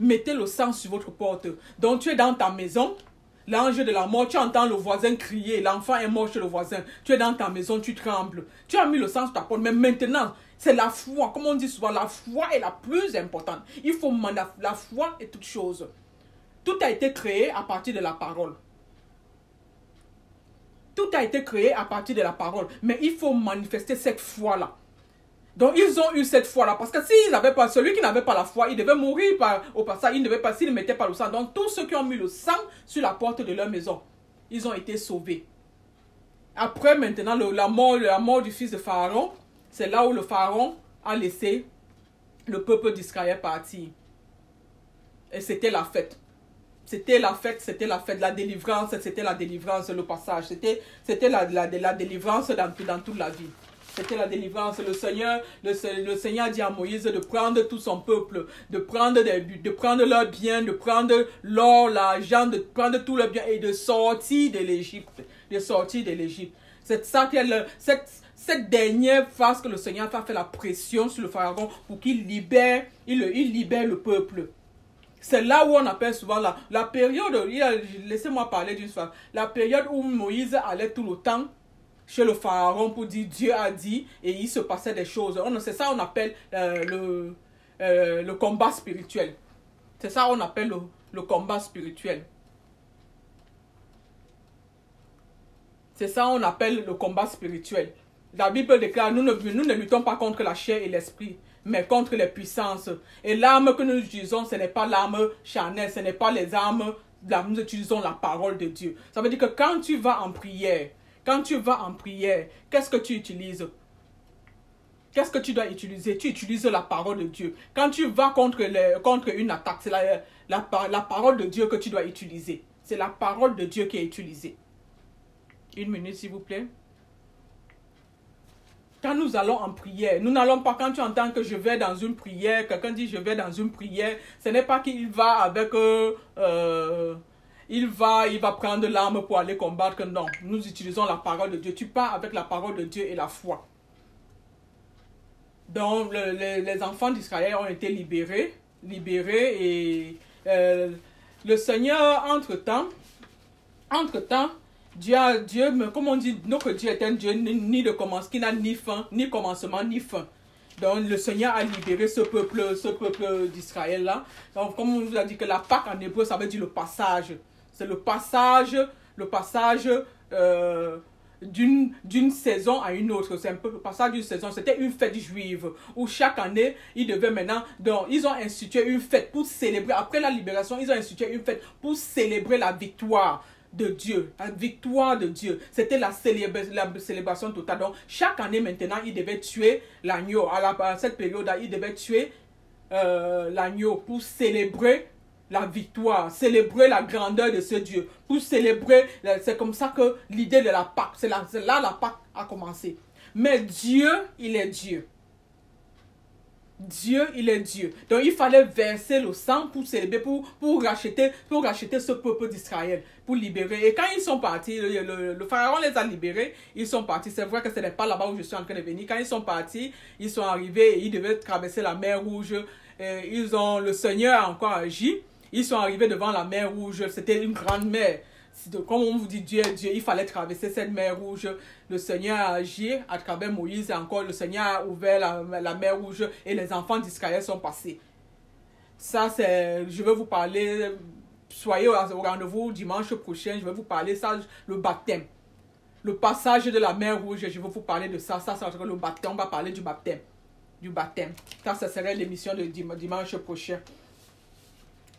mettez le sang sur votre porte. Donc tu es dans ta maison, l'ange de la mort, tu entends le voisin crier, l'enfant est mort chez le voisin. Tu es dans ta maison, tu trembles. Tu as mis le sang sur ta porte, mais maintenant, c'est la foi. Comme on dit souvent, la foi est la plus importante. Il faut la, la foi est toute chose. Tout a été créé à partir de la parole. Tout a été créé à partir de la parole. Mais il faut manifester cette foi-là. Donc ils ont eu cette foi-là. Parce que s'ils n'avaient pas, celui qui n'avait pas la foi, il devait mourir au passage. Il ne devait pas, s'il ne mettait pas le sang. Donc tous ceux qui ont mis le sang sur la porte de leur maison, ils ont été sauvés. Après maintenant, la, mort, la mort du fils de Pharaon, c'est là où le Pharaon a laissé le peuple d'Israël partir. Et c'était la fête. C'était la fête, c'était la fête, la délivrance, c'était la délivrance, le passage. C'était, la, la délivrance dans, dans toute la vie. C'était la délivrance. Le Seigneur, le, le Seigneur dit à Moïse de prendre tout son peuple, de prendre, des, de prendre leurs biens, de prendre l'or, l'argent, de prendre tout le bien et de sortir de l'Égypte. De sortir de l'Égypte. C'est ça que le, cette, cette dernière phase que le Seigneur a fait la pression sur le pharaon pour qu'il libère, il, il libère le peuple. C'est là où on appelle souvent la, la période, laissez-moi parler d'une fois, la période où Moïse allait tout le temps chez le pharaon pour dire Dieu a dit et il se passait des choses. C'est ça on appelle euh, le, euh, le combat spirituel. C'est ça on appelle le, le combat spirituel. C'est ça on appelle le combat spirituel. La Bible déclare, nous ne, luttons pas contre la chair et l'esprit, mais contre les puissances. Et l'arme que nous utilisons, ce n'est pas l'arme charnelle, ce n'est pas les armes, nous utilisons la parole de Dieu. Ça veut dire que quand tu vas en prière, quand tu vas en prière, qu'est-ce que tu utilises? Qu'est-ce que tu dois utiliser? Tu utilises la parole de Dieu. Quand tu vas contre, les, contre une attaque, c'est la, la, la parole de Dieu que tu dois utiliser. C'est la parole de Dieu qui est utilisée. Une minute, s'il vous plaît. Quand nous allons en prière, nous n'allons pas, quand tu entends que je vais dans une prière, quelqu'un dit je vais dans une prière, ce n'est pas qu'il va avec, euh, euh, il va, il va prendre l'arme pour aller combattre, non. Nous utilisons la parole de Dieu. Tu pars avec la parole de Dieu et la foi. Donc, le- le- les enfants d'Israël ont été libérés, libérés et euh, le Seigneur, entre-temps, entre-temps, Dieu, Dieu, me- comme on dit, notre Dieu est un Dieu ni de commencement, qui n'a ni fin, ni commencement, ni fin. Donc le Seigneur a libéré ce peuple, ce peuple d'Israël là. Donc comme on vous a dit que la Pâque en hébreu, ça veut dire le passage. C'est le passage, le passage euh, d'une saison à une autre. C'est un peu le passage d'une saison. C'était une fête juive où chaque année, ils devaient maintenant, donc ils ont institué une fête pour célébrer. Après la libération, ils ont institué une fête pour célébrer la victoire de Dieu, la victoire de Dieu. C'était la, la célébration totale. Donc, chaque année maintenant, il devait tuer l'agneau. À, la- cette période-là, il devait tuer euh, l'agneau pour célébrer la victoire, célébrer la grandeur de ce Dieu, pour célébrer, c'est comme ça que l'idée de la Pâque, c'est là, là la Pâque a commencé. Mais Dieu, il est Dieu. Dieu, il est Dieu. Donc il fallait verser le sang pour célébrer, pour, pour, racheter, pour racheter ce peuple d'Israël, pour libérer. Et quand ils sont partis, le, le- pharaon les a libérés, ils sont partis. C'est vrai que ce n'est pas là-bas où je suis en train de venir. Quand ils sont partis, ils sont arrivés et ils devaient traverser la mer Rouge. Ils ont, le Seigneur a encore agi. Ils sont arrivés devant la mer Rouge. C'était une grande mer. Comme on vous dit, Dieu est Dieu, il fallait traverser cette mer rouge. Le Seigneur a agi à travers Moïse et encore le Seigneur a ouvert la, mer rouge et les enfants d'Israël sont passés. Ça, c'est, je vais vous parler, soyez au rendez-vous dimanche prochain, je vais vous parler ça, le baptême. le passage de la mer rouge, je vais vous parler de ça. Ça, c'est le baptême. On va parler du baptême. Du baptême. Ça, ça serait l'émission de dimanche prochain.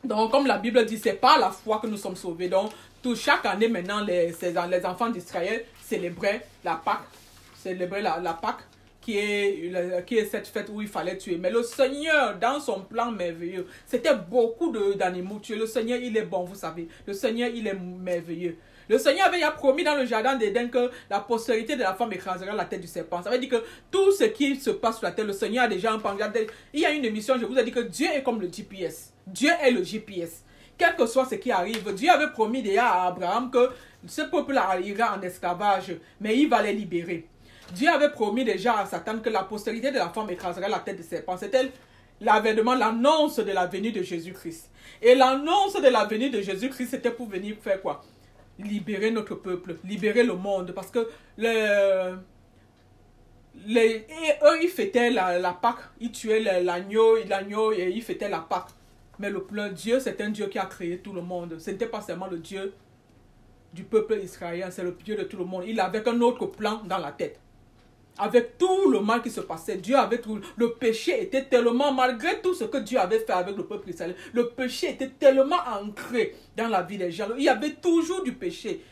Donc, comme la Bible dit, c'est pas la foi que nous sommes sauvés. Donc, chaque année maintenant, les, les enfants d'Israël célébraient la Pâque. Célébraient la, la Pâque qui est, qui est cette fête où il fallait tuer. Mais le Seigneur, dans son plan merveilleux, c'était beaucoup d'animaux tués. Le Seigneur, il est bon, vous savez. Le Seigneur, il est merveilleux. Le Seigneur avait promis dans le jardin d'Éden que la postérité de la femme écrasera la tête du serpent. Ça veut dire que tout ce qui se passe sur la terre, le Seigneur a déjà un Il y a une émission, je vous ai dit que Dieu est comme le GPS. Dieu est le GPS. Quel que soit ce qui arrive, Dieu avait promis déjà à Abraham que ce peuple ira en esclavage, mais il va les libérer. Dieu avait promis déjà à Satan que la postérité de la femme écraserait la tête du serpent. C'était l'avènement, l'annonce de la venue de Jésus-Christ. Et l'annonce de la venue de Jésus-Christ, c'était pour venir faire quoi? Libérer notre peuple, libérer le monde. Parce que eux, ils fêtaient la, la Pâque, ils tuaient l'agneau, l'agneau et ils fêtaient la Pâque. Mais le plan Dieu, c'est un Dieu qui a créé tout le monde. Ce n'était pas seulement le Dieu du peuple israélien, c'est le Dieu de tout le monde. Il avait un autre plan dans la tête avec tout le mal qui se passait, Dieu avait tout, le péché était tellement, malgré tout ce que Dieu avait fait avec le peuple israélien, le péché était tellement ancré dans la vie des gens. Il y avait toujours du péché.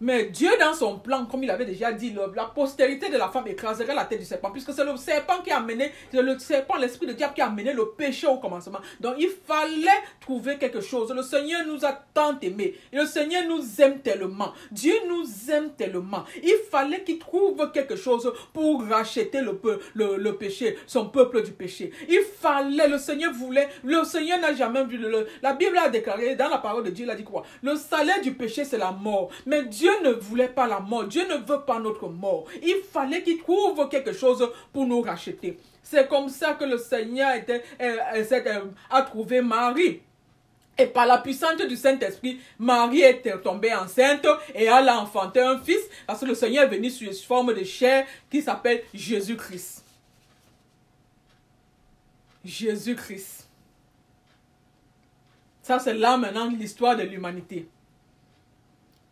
Mais Dieu, dans son plan, comme il avait déjà dit, la postérité de la femme écraserait la tête du serpent, puisque c'est le serpent qui a amené, c'est le serpent, l'esprit de diable qui a amené le péché au commencement. Donc il fallait trouver quelque chose. Le Seigneur nous a tant aimés. le Seigneur nous aime tellement. Dieu nous aime tellement. Il fallait qu'il trouve quelque chose pour racheter le, le, le péché, son peuple du péché. Il fallait, le Seigneur voulait, le Seigneur n'a jamais vu. Le, la Bible a déclaré, dans la parole de Dieu, il a dit quoi? Le salaire du péché, c'est la mort. Mais Dieu ne voulait pas la mort. Dieu ne veut pas notre mort. Il fallait qu'il trouve quelque chose pour nous racheter. C'est comme ça que le Seigneur euh, euh, euh, a trouvé Marie. Et par la puissance du Saint-Esprit, Marie était tombée enceinte et elle a enfanté un fils parce que le Seigneur est venu sous forme de chair qui s'appelle Jésus-Christ. Jésus-Christ. Ça, c'est là maintenant l'histoire de l'humanité.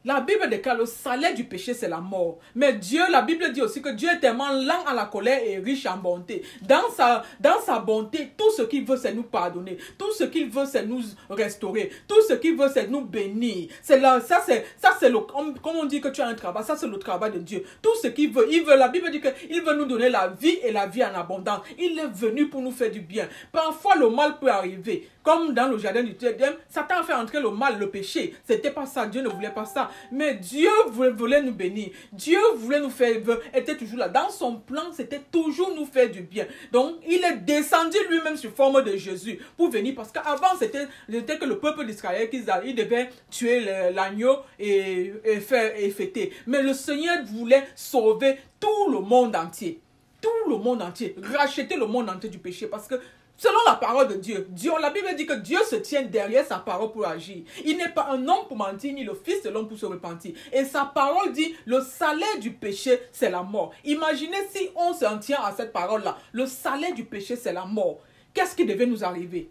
La Bible déclare le salaire du péché, c'est la mort. Mais Dieu, la Bible dit aussi que Dieu est tellement lent à la colère et riche en bonté. Dans sa, dans sa bonté, tout ce qu'il veut, c'est nous pardonner. Tout ce qu'il veut, c'est nous restaurer. Tout ce qu'il veut, c'est nous bénir. C'est là, ça, c'est, ça, c'est le, comme, on dit que tu as un travail, ça, c'est le travail de Dieu. Tout ce qu'il veut, il veut, la Bible dit qu'il veut nous donner la vie et la vie en abondance. Il est venu pour nous faire du bien. Parfois, le mal peut arriver. Comme dans le jardin du Tédem, Satan a fait entrer le mal, le péché. C'était pas ça. Dieu ne voulait pas ça. Mais Dieu voulait nous bénir. Dieu voulait nous faire, était toujours là. Dans son plan, c'était toujours nous faire du bien. Donc, il est descendu lui-même sous forme de Jésus pour venir. Parce qu'avant, c'était que le peuple d'Israël, il devait tuer l'agneau et, faire, et fêter. Mais le Seigneur voulait sauver tout le monde entier. Tout le monde entier. Racheter le monde entier du péché. Parce que Selon la parole de Dieu, Dieu, la Bible dit que Dieu se tient derrière sa parole pour agir. Il n'est pas un homme pour mentir, ni le fils de l'homme pour se repentir. Et sa parole dit, le salaire du péché, c'est la mort. Imaginez si on s'en tient à cette parole-là. Le salaire du péché, c'est la mort. Qu'est-ce qui devait nous arriver?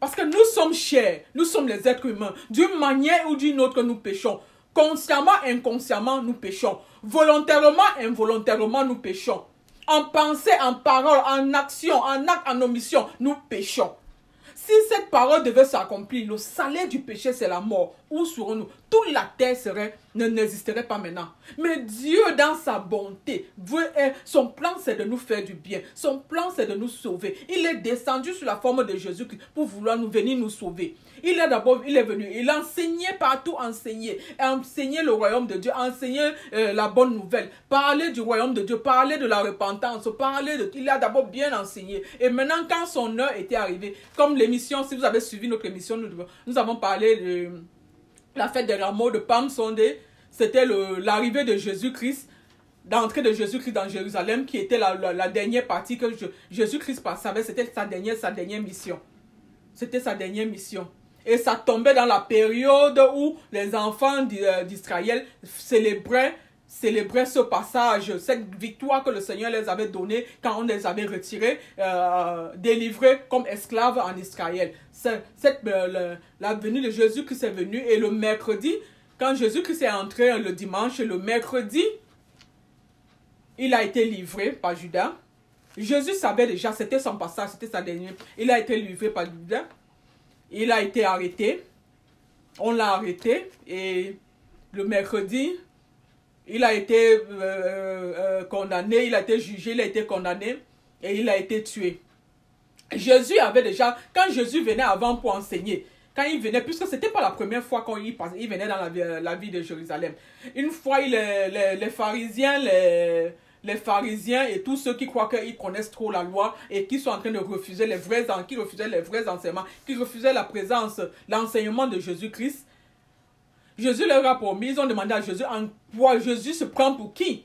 Parce que nous sommes chers, nous sommes les êtres humains. D'une manière ou d'une autre, nous péchons. Consciemment, inconsciemment, nous péchons. Volontairement, involontairement, nous péchons en pensée, en parole, en action, en acte, en omission, nous péchons. Si cette parole devait s'accomplir, le salaire du péché, c'est la mort. Où serons-nous? Toute la terre ne n'existerait pas maintenant. Mais Dieu, dans sa bonté, veut, son plan, c'est de nous faire du bien. Son plan, c'est de nous sauver. Il est descendu sous la forme de Jésus pour vouloir nous venir nous sauver. Il est d'abord, il est venu, il enseignait partout, enseigner, enseigner le royaume de Dieu, enseigner euh, la bonne nouvelle, parler du royaume de Dieu, parler de la repentance, parler de, il a d'abord bien enseigné. Et maintenant, quand son heure était arrivée, comme l'émission, si vous avez suivi notre émission, nous avons parlé de la fête des rameaux de Palm Sunday, c'était l'arrivée de Jésus-Christ d'entrée de Jésus-Christ dans Jérusalem, qui était la, la, dernière partie que Jésus-Christ savait, c'était sa dernière, sa dernière mission. C'était sa dernière mission. Et ça tombait dans la période où les enfants euh, d'Israël célébraient, célébraient ce passage, cette victoire que le Seigneur les avait donnée quand on les avait retirés, euh, délivrés comme esclaves en Israël. Cette, euh, la venue de Jésus-Christ est venue et le mercredi, quand Jésus-Christ est entré le dimanche, le mercredi, il a été livré par Judas. Jésus savait déjà, c'était son passage, c'était sa dernière. Il a été livré par Judas. Il a été arrêté. On l'a arrêté et le mercredi, il a été euh, euh, condamné, il a été jugé, il a été condamné et il a été tué. Jésus avait déjà, quand Jésus venait avant pour enseigner, quand il venait, puisque ce n'était pas la première fois qu'il il venait dans la, la, de Jérusalem. Une fois, les, les, pharisiens, les, les pharisiens et tous ceux qui croient qu'ils connaissent trop la loi et qui sont en train de refuser les vrais, qui refusaient les vrais enseignements, qui refusaient la présence, l'enseignement de Jésus-Christ. Jésus leur a promis, ils ont demandé à Jésus en quoi Jésus se prend pour qui?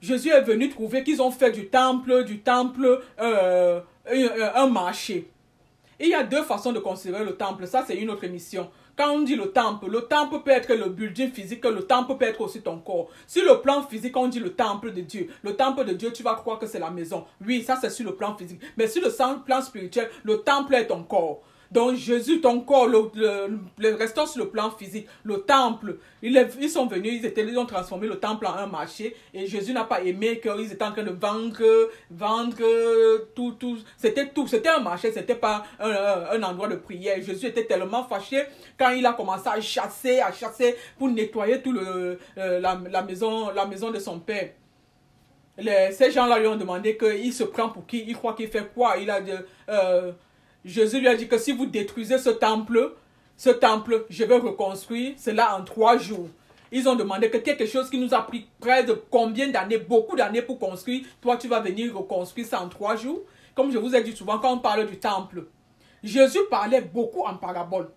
Jésus est venu trouver qu'ils ont fait du temple, du temple, euh, un, marché. il y a deux façons de considérer le temple. Ça, c'est une autre émission. Quand on dit le temple, le temple peut être le building physique, le temple peut être aussi ton corps. Sur le plan physique, on dit le temple de Dieu. Le temple de Dieu, tu vas croire que c'est la maison. Oui, ça c'est sur le plan physique. Mais sur le plan spirituel, le temple est ton corps. Donc Jésus, ton corps, le, le, restant sur le plan physique, le temple, ils, ils sont venus, ils, étaient, ils ont transformé le temple en un marché et Jésus n'a pas aimé qu'ils étaient en train de vendre, vendre tout, tout. C'était tout, c'était un marché, c'était pas un, un, endroit de prière. Jésus était tellement fâché quand il a commencé à chasser, à chasser pour nettoyer tout euh, la, la, maison, la maison de son père. Les, ces gens-là lui ont demandé qu'il se prend pour qui, il croit qu'il fait quoi? Il a de, Jésus lui a dit que si vous détruisez ce temple, ce temple, je vais reconstruire cela en trois jours. Ils ont demandé que quelque chose qui nous a pris près de combien d'années, beaucoup d'années pour construire, toi tu vas venir reconstruire ça en trois jours? Comme je vous ai dit souvent quand on parle du temple, Jésus parlait beaucoup en parabole.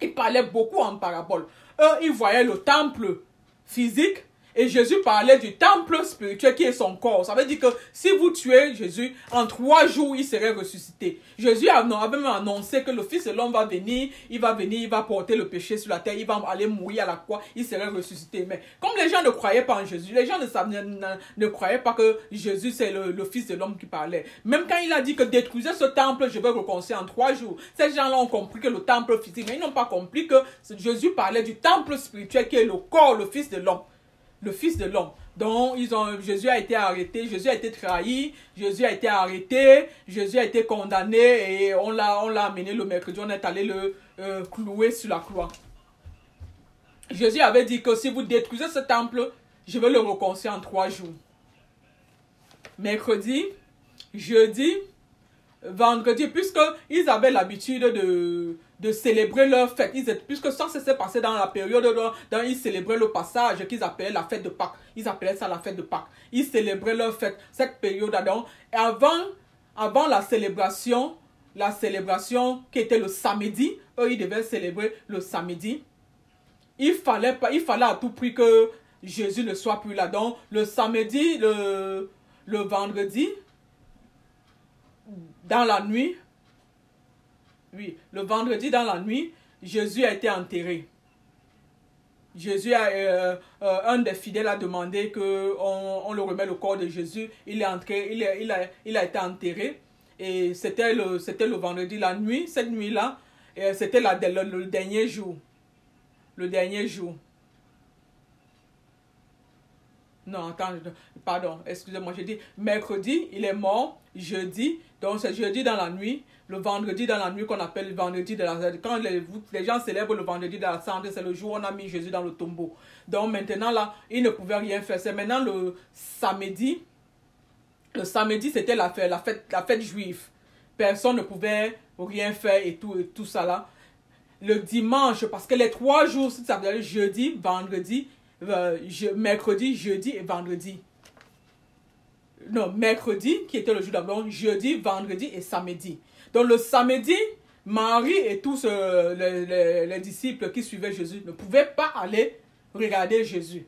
Il parlait beaucoup en parabole. Eux, ils voyaient le temple physique et Jésus parlait du temple spirituel qui est son corps. Ça veut dire que si vous tuez Jésus, en trois jours, il serait ressuscité. Jésus avait même annoncé que le Fils de l'homme va venir, il va venir, il va porter le péché sur la terre, il va aller mourir à la croix, il serait ressuscité. Mais comme les gens ne croyaient pas en Jésus, les gens ne, croyaient pas que Jésus c'est le, le, Fils de l'homme qui parlait. Même quand il a dit que détruisez ce temple, je vais reconstruire en trois jours. Ces gens-là ont compris que le temple physique, mais ils n'ont pas compris que Jésus parlait du temple spirituel qui est le corps, le Fils de l'homme le Fils de l'homme. Donc, ils ont, Jésus a été arrêté, Jésus a été trahi, Jésus a été arrêté, Jésus a été condamné et on l'a, amené le mercredi, on est allé le euh, clouer sur la croix. Jésus avait dit que si vous détruisez ce temple, je vais le reconstruire en trois jours. Mercredi, jeudi, vendredi, puisqu'ils avaient l'habitude de, de célébrer leur fête. Ils étaient, puisque ça s'est passé dans la période où ils célébraient le passage qu'ils appelaient la fête de Pâques. Ils appelaient ça la fête de Pâques. Ils célébraient leur fête, cette période là Et avant, avant la célébration, la célébration qui était le samedi, eux, ils devaient célébrer le samedi. Il fallait, il fallait à tout prix que Jésus ne soit plus là. Donc, le samedi, le, le vendredi, dans la nuit, oui, le vendredi dans la nuit, Jésus a été enterré. Jésus a, euh, euh, un des fidèles a demandé qu'on on le remet le corps de Jésus. Il est entré, il, a, été enterré. Et c'était le, c'était le vendredi, la nuit, cette nuit-là, c'était le, le dernier jour. Le dernier jour. Non, attends, pardon, excusez-moi, j'ai dit mercredi, il est mort, jeudi, donc c'est jeudi dans la nuit, le vendredi dans la nuit qu'on appelle le vendredi de la Quand les, gens célèbrent le vendredi de la santé, c'est le jour où on a mis Jésus dans le tombeau. Donc maintenant là, il ne pouvait rien faire. C'est maintenant le samedi. Le samedi, c'était la fête, la fête, la fête juive. Personne ne pouvait rien faire et tout, et tout ça là. Le dimanche, parce que les trois jours, ça veut dire jeudi, vendredi, euh, mercredi, jeudi et vendredi. Non, mercredi, qui était le jour d'abord, jeudi, vendredi et samedi. Donc le samedi, Marie et tous euh, les, disciples qui suivaient Jésus ne pouvaient pas aller regarder Jésus.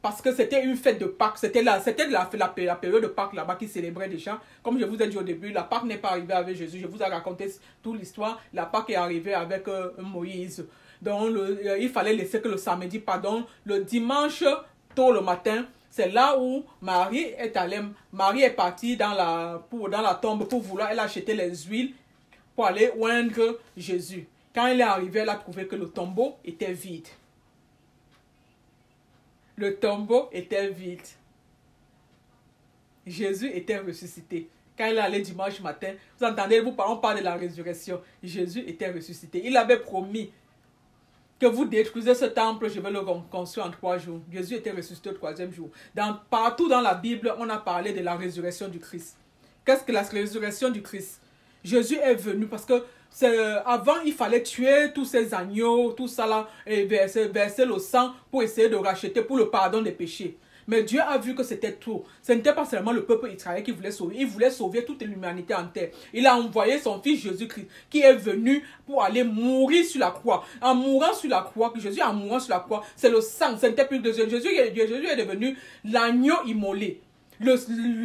Parce que c'était une fête de Pâques. C'était la, c'était la, la, période de Pâques là-bas qui célébrait déjà. Comme je vous ai dit au début, la Pâques n'est pas arrivée avec Jésus. Je vous ai raconté toute l'histoire. La Pâques est arrivée avec euh, Moïse. Donc euh, il fallait laisser que le samedi, pardon, le dimanche tôt le matin, c'est là où Marie est allée. Marie est partie dans la, pour, dans la tombe pour vouloir elle acheter les huiles pour aller oindre Jésus. Quand elle est arrivée, elle a trouvé que le tombeau était vide. Le tombeau était vide. Jésus était ressuscité. Quand il est allé dimanche matin, vous entendez, vous on parle de la résurrection. Jésus était ressuscité. Il avait promis que vous détruisez ce temple, je vais le construire en trois jours. Jésus était ressuscité au troisième jour. Partout dans la Bible, on a parlé de la résurrection du Christ. Qu'est-ce que la résurrection du Christ? Jésus est venu parce que avant, il fallait tuer tous ces agneaux, tout ça là, et verser, verser le sang pour essayer de racheter pour le pardon des péchés. Mais Dieu a vu que c'était trop. Ce n'était pas seulement le peuple israélien qui voulait sauver, il voulait sauver toute l'humanité en terre. Il a envoyé son fils Jésus-Christ qui est venu pour aller mourir sur la croix. En mourant sur la croix, Jésus en mourant sur la croix, c'est le sang, ce n'était plus de Jésus. Jésus est devenu l'agneau immolé. Le,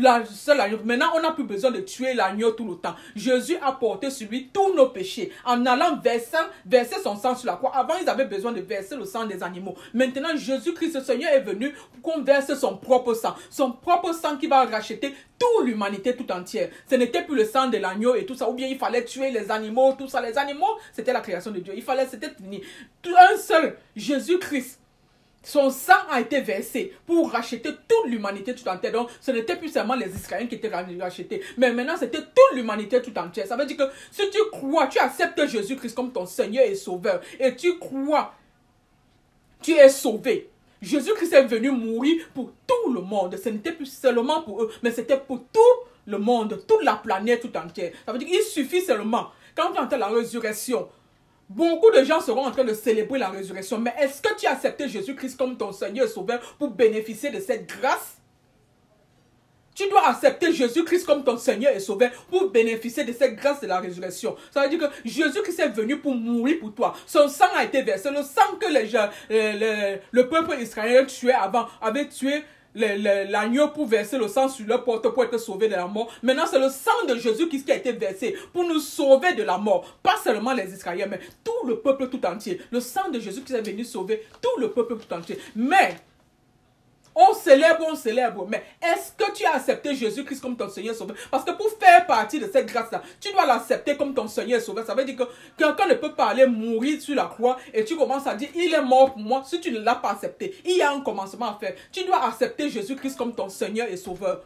la, seul agneau. Maintenant, on n'a plus besoin de tuer l'agneau tout le temps. Jésus a porté sur lui tous nos péchés en allant verser, verser son sang sur la croix. Avant, ils avaient besoin de verser le sang des animaux. Maintenant, Jésus-Christ, le Seigneur, est venu pour qu'on verse son propre sang. Son propre sang qui va racheter toute l'humanité tout entière. Ce n'était plus le sang de l'agneau et tout ça. Ou bien il fallait tuer les animaux, tout ça. Les animaux, c'était la création de Dieu. Il fallait, c'était fini. Un seul, Jésus-Christ son sang a été versé pour racheter toute l'humanité tout entière. Donc, ce n'était plus seulement les Israéliens qui étaient rachetés, mais maintenant c'était toute l'humanité tout entière. Ça veut dire que si tu crois, tu acceptes Jésus-Christ comme ton Seigneur et Sauveur, et tu crois, tu es sauvé. Jésus-Christ est venu mourir pour tout le monde. Ce n'était plus seulement pour eux, mais c'était pour tout le monde, toute la planète tout entière. Ça veut dire qu'il suffit seulement, quand tu entends la résurrection, Beaucoup de gens seront en train de célébrer la résurrection. Mais est-ce que tu as accepté Jésus-Christ comme ton Seigneur et Sauveur pour bénéficier de cette grâce? Tu dois accepter Jésus-Christ comme ton Seigneur et Sauveur pour bénéficier de cette grâce de la résurrection. Ça veut dire que Jésus-Christ est venu pour mourir pour toi. Son sang a été versé. Le sang que les gens, le, le peuple israélien tuait avant avait tué l'agneau pour verser le sang sur leur porte pour être sauvé de la mort. Maintenant, c'est le sang de Jésus qui a été versé pour nous sauver de la mort. Pas seulement les Israéliens, mais tout le peuple tout entier. Le sang de Jésus qui est venu sauver tout le peuple tout entier. Mais on célèbre, on célèbre. Mais est-ce que tu as accepté Jésus-Christ comme ton Seigneur Sauveur? Parce que pour faire partie de cette grâce-là, tu dois l'accepter comme ton Seigneur Sauveur. Ça veut dire que quelqu'un ne peut pas aller mourir sur la croix et tu commences à dire, il est mort pour moi si tu ne l'as pas accepté. Il y a un commencement à faire. Tu dois accepter Jésus-Christ comme ton Seigneur et Sauveur.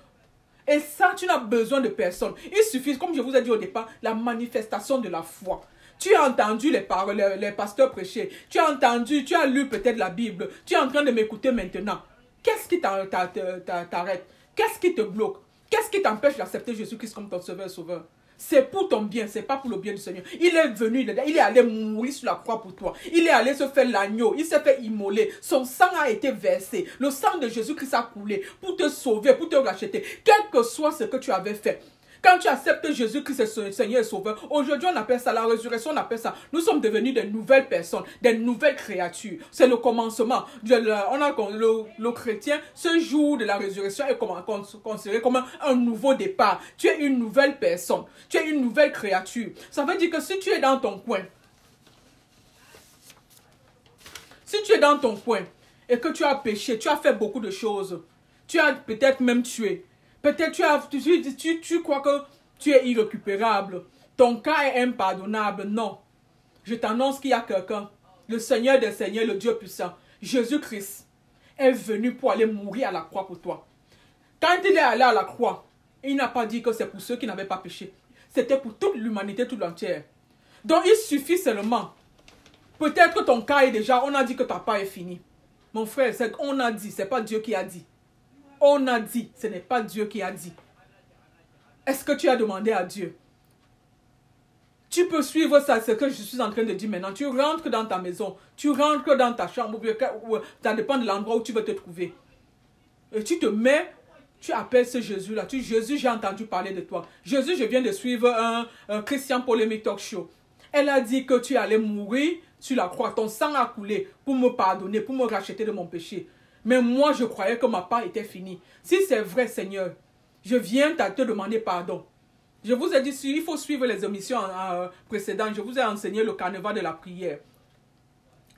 Et ça, tu n'as besoin de personne. Il suffit, comme je vous ai dit au départ, la manifestation de la foi. Tu as entendu les paroles, les, les pasteurs prêcher. Tu as entendu, tu as lu peut-être la Bible. Tu es en train de m'écouter maintenant. Qu'est-ce qui t'arrête? Qu'est-ce qui te bloque? Qu'est-ce qui t'empêche d'accepter Jésus-Christ comme ton sauveur sauveur? C'est pour ton bien, c'est pas pour le bien du Seigneur. Il est venu, il est allé mourir sur la croix pour toi. Il est allé se faire l'agneau, il s'est fait immoler. Son sang a été versé. Le sang de Jésus-Christ a coulé pour te sauver, pour te racheter. Quel que soit ce que tu avais fait, quand tu acceptes Jésus-Christ Seigneur et Sauveur, aujourd'hui on appelle ça la résurrection, on appelle ça. Nous sommes devenus des nouvelles personnes, des nouvelles créatures. C'est le commencement. On a le, chrétien, ce jour de la résurrection est considéré comme un, nouveau départ. Tu es une nouvelle personne, tu es une nouvelle créature. Ça veut dire que si tu es dans ton coin, si tu es dans ton coin et que tu as péché, tu as fait beaucoup de choses, tu as peut-être même tué, Peut-être tu, as, tu, tu, tu crois que tu es irrécupérable. Ton cas est impardonnable. Non. Je t'annonce qu'il y a quelqu'un, le Seigneur des Seigneurs, le Dieu puissant, Jésus-Christ, est venu pour aller mourir à la croix pour toi. Quand il est allé à la croix, il n'a pas dit que c'est pour ceux qui n'avaient pas péché. C'était pour toute l'humanité tout entière. Donc il suffit seulement. Peut-être que ton cas est déjà, on a dit que ta part est fini. Mon frère, c'est on a dit, c'est pas Dieu qui a dit. On a dit, ce n'est pas Dieu qui a dit. Est-ce que tu as demandé à Dieu? Tu peux suivre ça, ce que je suis en train de dire maintenant. Tu rentres dans ta maison, tu rentres dans ta chambre, ou, ça dépend de l'endroit où tu veux te trouver. Et tu te mets, tu appelles ce Jésus-là. Tu Jésus, j'ai entendu parler de toi. Jésus, je viens de suivre un, un Christian Polémique Talk Show. Elle a dit que tu allais mourir sur la croix. Ton sang a coulé pour me pardonner, pour me racheter de mon péché. Mais moi, je croyais que ma part était finie. Si c'est vrai, Seigneur, je viens te demander pardon. Je vous ai dit, il faut suivre les émissions euh, précédentes. Je vous ai enseigné le carnaval de la prière.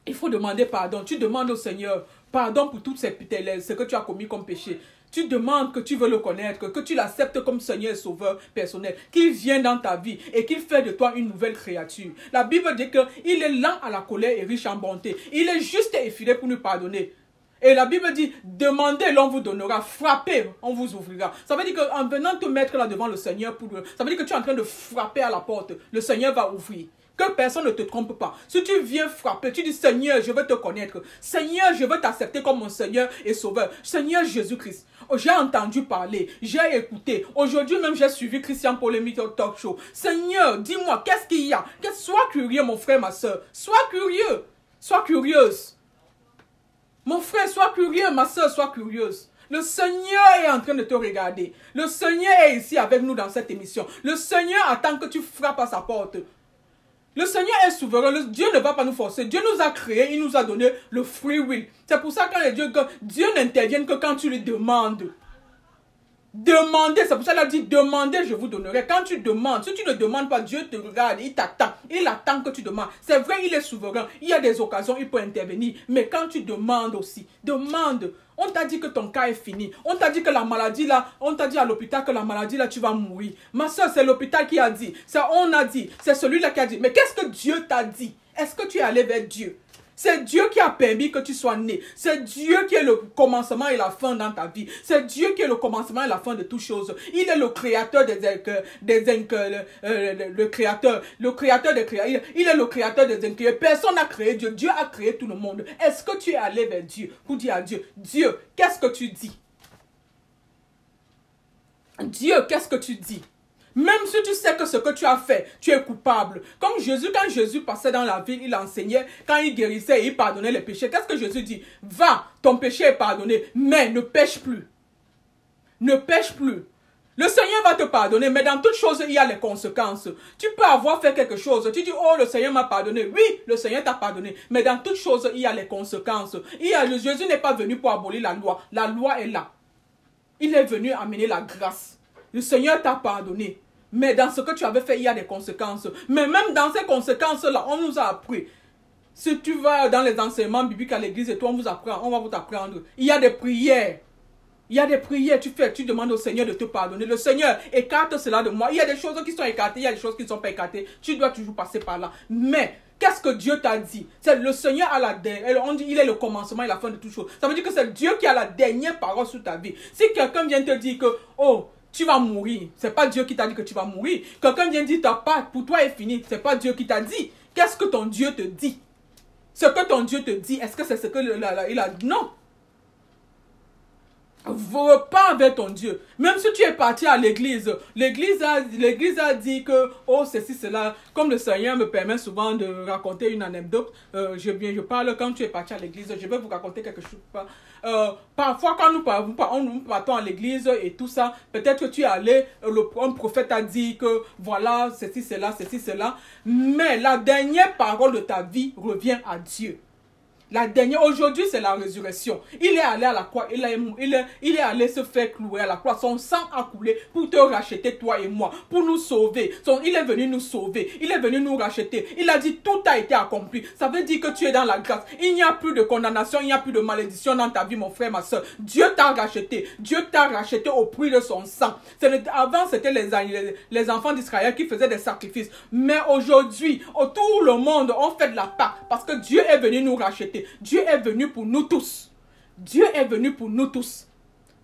Il faut demander pardon. Tu demandes au Seigneur pardon pour toutes ces ce que tu as commis comme péché. Tu demandes que tu veux le connaître, que tu l'acceptes comme Seigneur et Sauveur personnel, qu'il vienne dans ta vie et qu'il fait de toi une nouvelle créature. La Bible dit qu'il est lent à la colère et riche en bonté. Il est juste et fidèle pour nous pardonner Et la Bible dit, demandez, l'on vous donnera, frappez, on vous ouvrira. Ça veut dire qu'en venant te mettre là devant le Seigneur, pour, ça veut dire que tu es en train de frapper à la porte, le Seigneur va ouvrir. Que personne ne te trompe pas. Si tu viens frapper, tu dis Seigneur, je veux te connaître. Seigneur, je veux t'accepter comme mon Seigneur et Sauveur. Seigneur Jésus-Christ. J'ai entendu parler, j'ai écouté. Aujourd'hui même, j'ai suivi Christian Polémique au talk show. Seigneur, dis-moi, qu'est-ce qu'il y a? Sois curieux, mon frère, ma soeur. Sois curieux. Sois curieuse. Mon frère, sois curieux. Ma soeur, sois curieuse. Le Seigneur est en train de te regarder. Le Seigneur est ici avec nous dans cette émission. Le Seigneur attend que tu frappes à sa porte. Le Seigneur est souverain. Dieu ne va pas nous forcer. Dieu nous a créés. Il nous a donné le free will. C'est pour ça que Dieu, Dieu n'intervient que quand tu lui demandes. Demandez, c'est pour ça qu'il a dit demandez, je vous donnerai. Quand tu demandes, si tu ne demandes pas, Dieu te regarde, il t'attend. Il attend que tu demandes. C'est vrai, il est souverain. Il y a des occasions, il peut intervenir. Mais quand tu demandes aussi, demande. On t'a dit que ton cas est fini. On t'a dit que la maladie là, on t'a dit à l'hôpital que la maladie là, tu vas mourir. Ma soeur, c'est l'hôpital qui a dit. C'est on a dit. C'est celui-là qui a dit. Mais qu'est-ce que Dieu t'a dit? Est-ce que tu es allé vers Dieu? C'est Dieu qui a permis que tu sois né. C'est Dieu qui est le commencement et la fin dans ta vie. C'est Dieu qui est le commencement et la fin de toutes choses. Il est le créateur des des euh, le, le, créateur, le créateur des créateurs. Il est le créateur des incréés. Personne n'a créé Dieu. Dieu a créé tout le monde. Est-ce que tu es allé vers Dieu pour dire à Dieu, Dieu, qu'est-ce que tu dis? Dieu, qu'est-ce que tu dis? Même si tu sais que ce que tu as fait, tu es coupable. Comme Jésus, quand Jésus passait dans la ville, il enseignait, quand il guérissait il pardonnait les péchés. Qu'est-ce que Jésus dit? Va, ton péché est pardonné, mais ne pêche plus. Ne pêche plus. Le Seigneur va te pardonner, mais dans toutes choses, il y a les conséquences. Tu peux avoir fait quelque chose. Tu dis, oh, le Seigneur m'a pardonné. Oui, le Seigneur t'a pardonné. Mais dans toutes choses, il y a les conséquences. Il y a, Jésus n'est pas venu pour abolir la loi. La loi est là. Il est venu amener la grâce. Le Seigneur t'a pardonné. Mais dans ce que tu avais fait, il y a des conséquences. Mais même dans ces conséquences-là, on nous a appris. Si tu vas dans les enseignements bibliques à l'église et toi, on vous apprend, on va vous apprendre. Il y a des prières. Il y a des prières, tu fais, tu demandes au Seigneur de te pardonner. Le Seigneur écarte cela de moi. Il y a des choses qui sont écartées, il y a des choses qui ne sont pas écartées. Tu dois toujours passer par là. Mais Qu'est-ce que Dieu t'a dit? C'est le Seigneur à la dernière. On dit il est le commencement et la fin de toutes choses. Ça veut dire que c'est Dieu qui a la dernière parole sur ta vie. Si quelqu'un vient te dire que, oh, tu vas mourir. C'est pas Dieu qui t'a dit que tu vas mourir. Quelqu'un vient dire ta part pour toi est fini. C'est pas Dieu qui t'a dit. Qu'est-ce que ton Dieu te dit? Ce que ton Dieu te dit, est-ce que c'est ce que il a dit Non. Repars avec ton Dieu. Même si tu es parti à l'église, l'église a, a dit que, oh, ceci, cela, comme le Seigneur me permet souvent de raconter une anecdote, euh, je, viens, je parle quand tu es parti à l'église, je vais vous raconter quelque chose. Euh, parfois, quand nous, nous partons à l'église et tout ça, peut-être que tu es allé, euh, le, un prophète a dit que, voilà, ceci, cela, ceci, cela, mais la dernière parole de ta vie revient à Dieu. La dernière, aujourd'hui, c'est la résurrection. Il est allé à la croix, il est, il, est, il est allé se faire clouer à la croix. Son sang a coulé pour te racheter, toi et moi, pour nous sauver. Son, il est venu nous sauver, il est venu nous racheter. Il a dit tout a été accompli. Ça veut dire que tu es dans la grâce. Il n'y a plus de condamnation, il n'y a plus de malédiction dans ta vie, mon frère, ma soeur. Dieu t'a racheté. Dieu t'a racheté au prix de son sang. Avant, c'était les, les, enfants d'Israël qui faisaient des sacrifices. Mais aujourd'hui, tout le monde, on fait de la part parce que Dieu est venu nous racheter. Dieu est venu pour nous tous. Dieu est venu pour nous tous.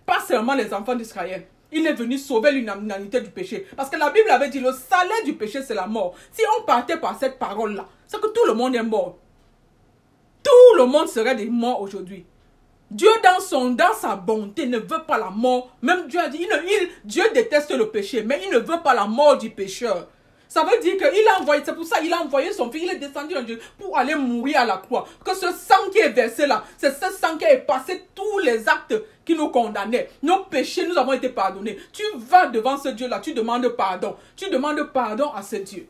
Pas seulement les enfants d'Israël. Il est venu sauver l'unanimité du péché. Parce que la Bible avait dit, le salaire du péché, c'est la mort. Si on partait par cette parole-là, c'est que tout le monde est mort. Tout le monde serait des morts aujourd'hui. Dieu, dans, son, dans sa bonté, ne veut pas la mort. Même Dieu a dit, il, Dieu déteste le péché, mais il ne veut pas la mort du pécheur. Ça veut dire qu'il a envoyé, c'est pour ça qu'il a envoyé son fils, il est descendu en Dieu pour aller mourir à la croix. Que ce sang qui est versé là, c'est ce sang qui a passé tous les actes qui nous condamnaient. Nos péchés, nous avons été pardonnés. Tu vas devant ce Dieu là, tu demandes pardon. Tu demandes pardon à ce Dieu.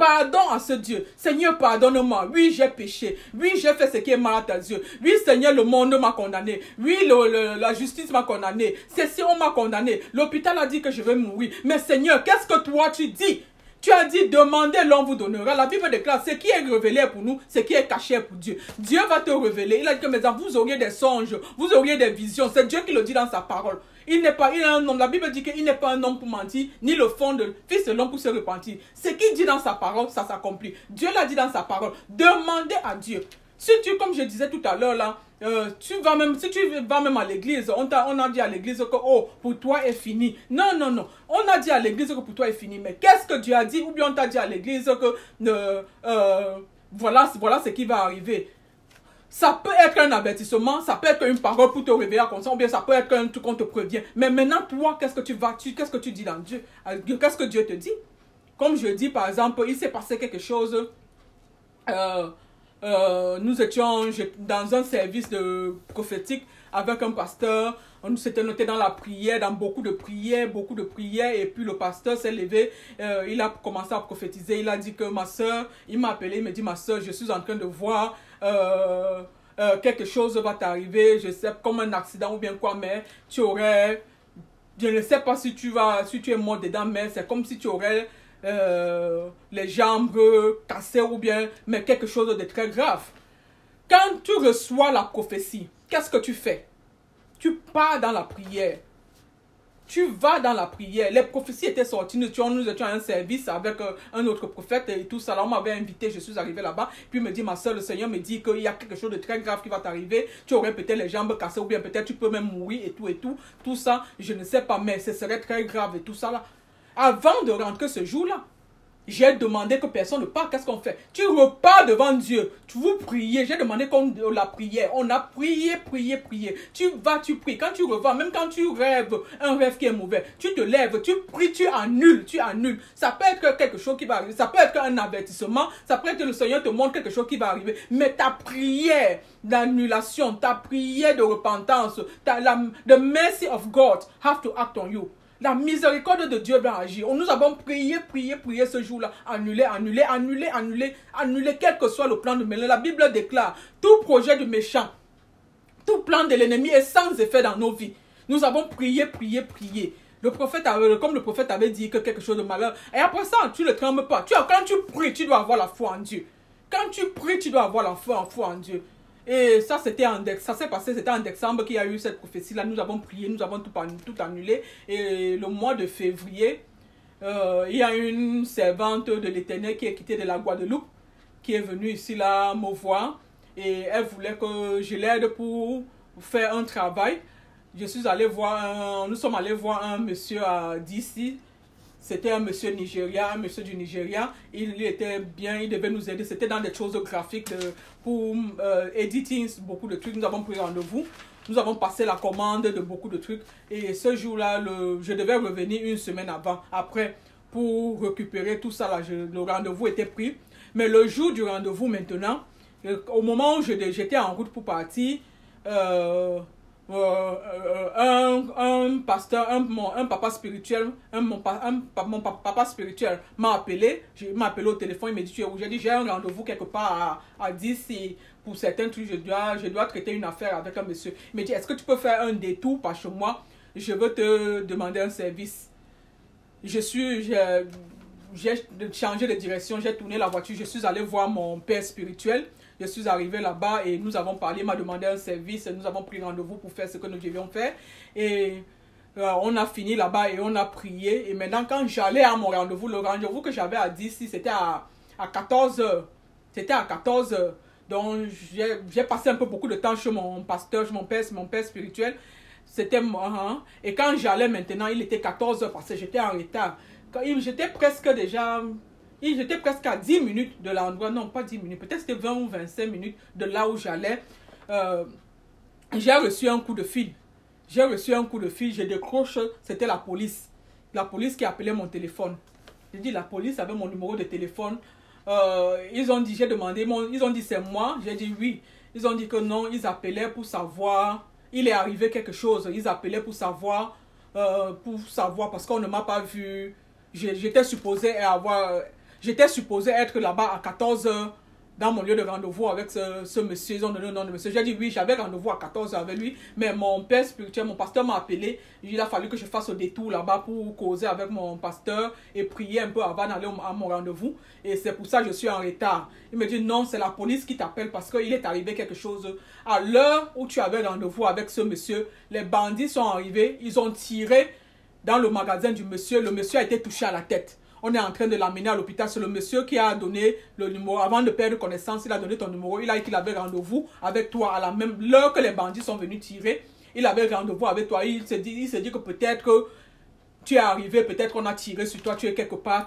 Pardon à ce Dieu. Seigneur, pardonne-moi. Oui, j'ai péché. Oui, j'ai fait ce qui est mal à tes yeux. Oui, Seigneur, le monde m'a condamné. Oui, la justice m'a condamné. Ceci, on m'a condamné. L'hôpital a dit que je vais mourir. Mais Seigneur, qu'est-ce que toi tu dis? Tu as dit, demandez, l'on vous donnera. La Bible déclare, ce qui est révélé pour nous, ce qui est caché pour Dieu. Dieu va te révéler. Il a dit que, mes vous auriez des songes, vous auriez des visions. C'est Dieu qui le dit dans sa parole. Il n'est pas, il est un homme. La Bible dit qu'il n'est pas un homme pour mentir, ni le fond de fils de l'homme pour se repentir. Ce qu'il dit dans sa parole, ça s'accomplit. Dieu l'a dit dans sa parole. Demandez à Dieu. Si tu, comme je disais tout à l'heure là, euh, tu vas même, si tu vas même à l'église, on, on a dit à l'église que, oh, pour toi est fini. Non, non, non. On a dit à l'église que pour toi est fini. Mais qu'est-ce que Dieu a dit? Ou bien on t'a dit à l'église que, euh, euh, voilà, voilà ce qui va arriver. Ça peut être un avertissement, ça peut être une parole pour te réveiller à conscience, ou bien ça peut être un truc qu'on te prévient. Mais maintenant, toi, qu'est-ce que tu vas, tu, qu'est-ce que tu dis dans Dieu? Qu'est-ce que Dieu te dit? Comme je dis, par exemple, il s'est passé quelque chose. Euh, euh, nous étions dans un service de prophétique avec un pasteur. On s'était noté dans la prière, dans beaucoup de prières, beaucoup de prières. Et puis le pasteur s'est levé, euh, il a commencé à prophétiser. Il a dit que ma soeur, il m'a appelé, il m'a dit ma soeur, je suis en train de voir euh, quelque chose va t'arriver, je sais, comme un accident ou bien quoi, mais tu aurais, je ne sais pas si tu vas, si tu es mort dedans, mais c'est comme si tu aurais euh, les jambes cassées ou bien, mais quelque chose de très grave. Quand tu reçois la prophétie, qu'est-ce que tu fais? Tu pars dans la prière. Tu vas dans la prière. Les prophéties étaient sorties. Nous étions, nous étions à un service avec euh, un autre prophète et tout ça. Là, on m'avait invité. Je suis arrivé là-bas. Puis il me dit, ma soeur, le Seigneur me dit qu'il y a quelque chose de très grave qui va t'arriver. Tu aurais peut-être les jambes cassées ou bien peut-être tu peux même mourir et tout et tout. Tout ça, je ne sais pas, mais ce serait très grave et tout ça là. Avant de rentrer ce jour-là, j'ai demandé que personne ne parle. Qu'est-ce qu'on fait? Tu repars devant Dieu. Tu vous priez. J'ai demandé qu'on la prière. On a prié, prié, prié. Tu vas, tu pries. Quand tu revois, même quand tu rêves un rêve qui est mauvais, tu te lèves, tu pries, tu annules, tu annules. Ça peut être quelque chose qui va arriver. Ça peut être un avertissement. Ça peut être que le Seigneur te montre quelque chose qui va arriver. Mais ta prière d'annulation, ta prière de repentance, ta, la, the mercy of God have to act on you. La miséricorde de Dieu va agir. Nous avons prié, prié, prié ce jour-là. Annuler, annuler, annuler, annuler, annuler, quel que soit le plan de Mélan. La Bible déclare, tout projet du méchant, tout plan de l'ennemi est sans effet dans nos vies. Nous avons prié, prié, prié. Le prophète avait, comme le prophète avait dit que quelque chose de malheur. Et après ça, tu ne trembles pas. Tu, quand tu pries, tu dois avoir la foi en Dieu. Quand tu pries, tu dois avoir la foi, foi en Dieu. Et ça, c'était en, ça s'est passé, c'était en décembre qu'il y a eu cette prophétie-là. Nous avons prié, nous avons tout, tout annulé. Et le mois de février, euh, il y a une servante de l'Éternel qui est quittée de la Guadeloupe, qui est venue ici là me voir. Et elle voulait que je l'aide pour faire un travail. Je suis allé voir, nous sommes allés voir un monsieur à DC c'était un monsieur nigérien, un monsieur du Nigeria. Il, était bien, il devait nous aider. C'était dans des choses graphiques pour euh, editing, beaucoup de trucs. Nous avons pris rendez-vous. Nous avons passé la commande de beaucoup de trucs. Et ce jour-là, je devais revenir une semaine avant, après, pour récupérer tout ça. Là, le rendez-vous était pris. Mais le jour du rendez-vous maintenant, euh, au moment où j'étais en route pour partir, euh, euh, euh, un, un, pasteur, un, un papa spirituel, un, mon, un, mon papa spirituel m'a appelé, m'a appelé au téléphone, il m'a dit tu es où? J'ai dit j'ai un rendez-vous quelque part à, à 10 et pour certains trucs, je dois, je dois traiter une affaire avec un monsieur. Il m'a dit est-ce que tu peux faire un détour par chez moi? Je veux te demander un service. Je suis, j'ai changé de direction, j'ai tourné la voiture, je suis allé voir mon père spirituel. Je suis arrivé là-bas et nous avons parlé, m'a demandé un service, nous avons pris rendez-vous pour faire ce que nous devions faire. Et euh, on a fini là-bas et on a prié. Et maintenant, quand j'allais à mon rendez-vous, le rendez-vous que j'avais à 10, c'était à, à 14 h C'était à 14 h Donc, j'ai passé un peu beaucoup de temps chez mon pasteur, chez mon père, mon père spirituel. C'était moi. Et quand j'allais maintenant, il était 14 h parce que j'étais en retard. J'étais presque déjà J'étais presque à 10 minutes de l'endroit, non pas 10 minutes, peut-être c'était 20 ou 25 minutes de là où j'allais. Euh, j'ai reçu un coup de fil. J'ai reçu un coup de fil, je décroche, c'était la police. La police qui appelait mon téléphone. J'ai dit, la police avait mon numéro de téléphone. Euh, ils ont dit, j'ai demandé, ils ont dit c'est moi. J'ai dit oui. Ils ont dit que non, ils appelaient pour savoir, il est arrivé quelque chose. Ils appelaient pour savoir, euh, pour savoir, parce qu'on ne m'a pas vu. J'étais supposé avoir J'étais supposé être là-bas à 14 h dans mon lieu de rendez-vous avec ce, monsieur. Ils ont donné le nom de monsieur. J'ai dit oui, j'avais rendez-vous à 14 h avec lui. Mais mon père spirituel, mon pasteur m'a appelé. Il a fallu que je fasse le détour là-bas pour causer avec mon pasteur et prier un peu avant d'aller à mon rendez-vous. Et c'est pour ça que je suis en retard. Il me dit non, c'est la police qui t'appelle parce qu'il est arrivé quelque chose. À l'heure où tu avais rendez-vous avec ce monsieur, les bandits sont arrivés. Ils ont tiré dans le magasin du monsieur. Le monsieur a été touché à la tête. On est en train de l'amener à l'hôpital. C'est le monsieur qui a donné le numéro. Avant de perdre connaissance, il a donné ton numéro. Il a dit qu'il avait rendez-vous avec toi à la même l'heure que les bandits sont venus tirer. Il avait rendez-vous avec toi. Il s'est dit, il s'est dit que peut-être que tu es arrivé, peut-être qu'on a tiré sur toi, tu es quelque part.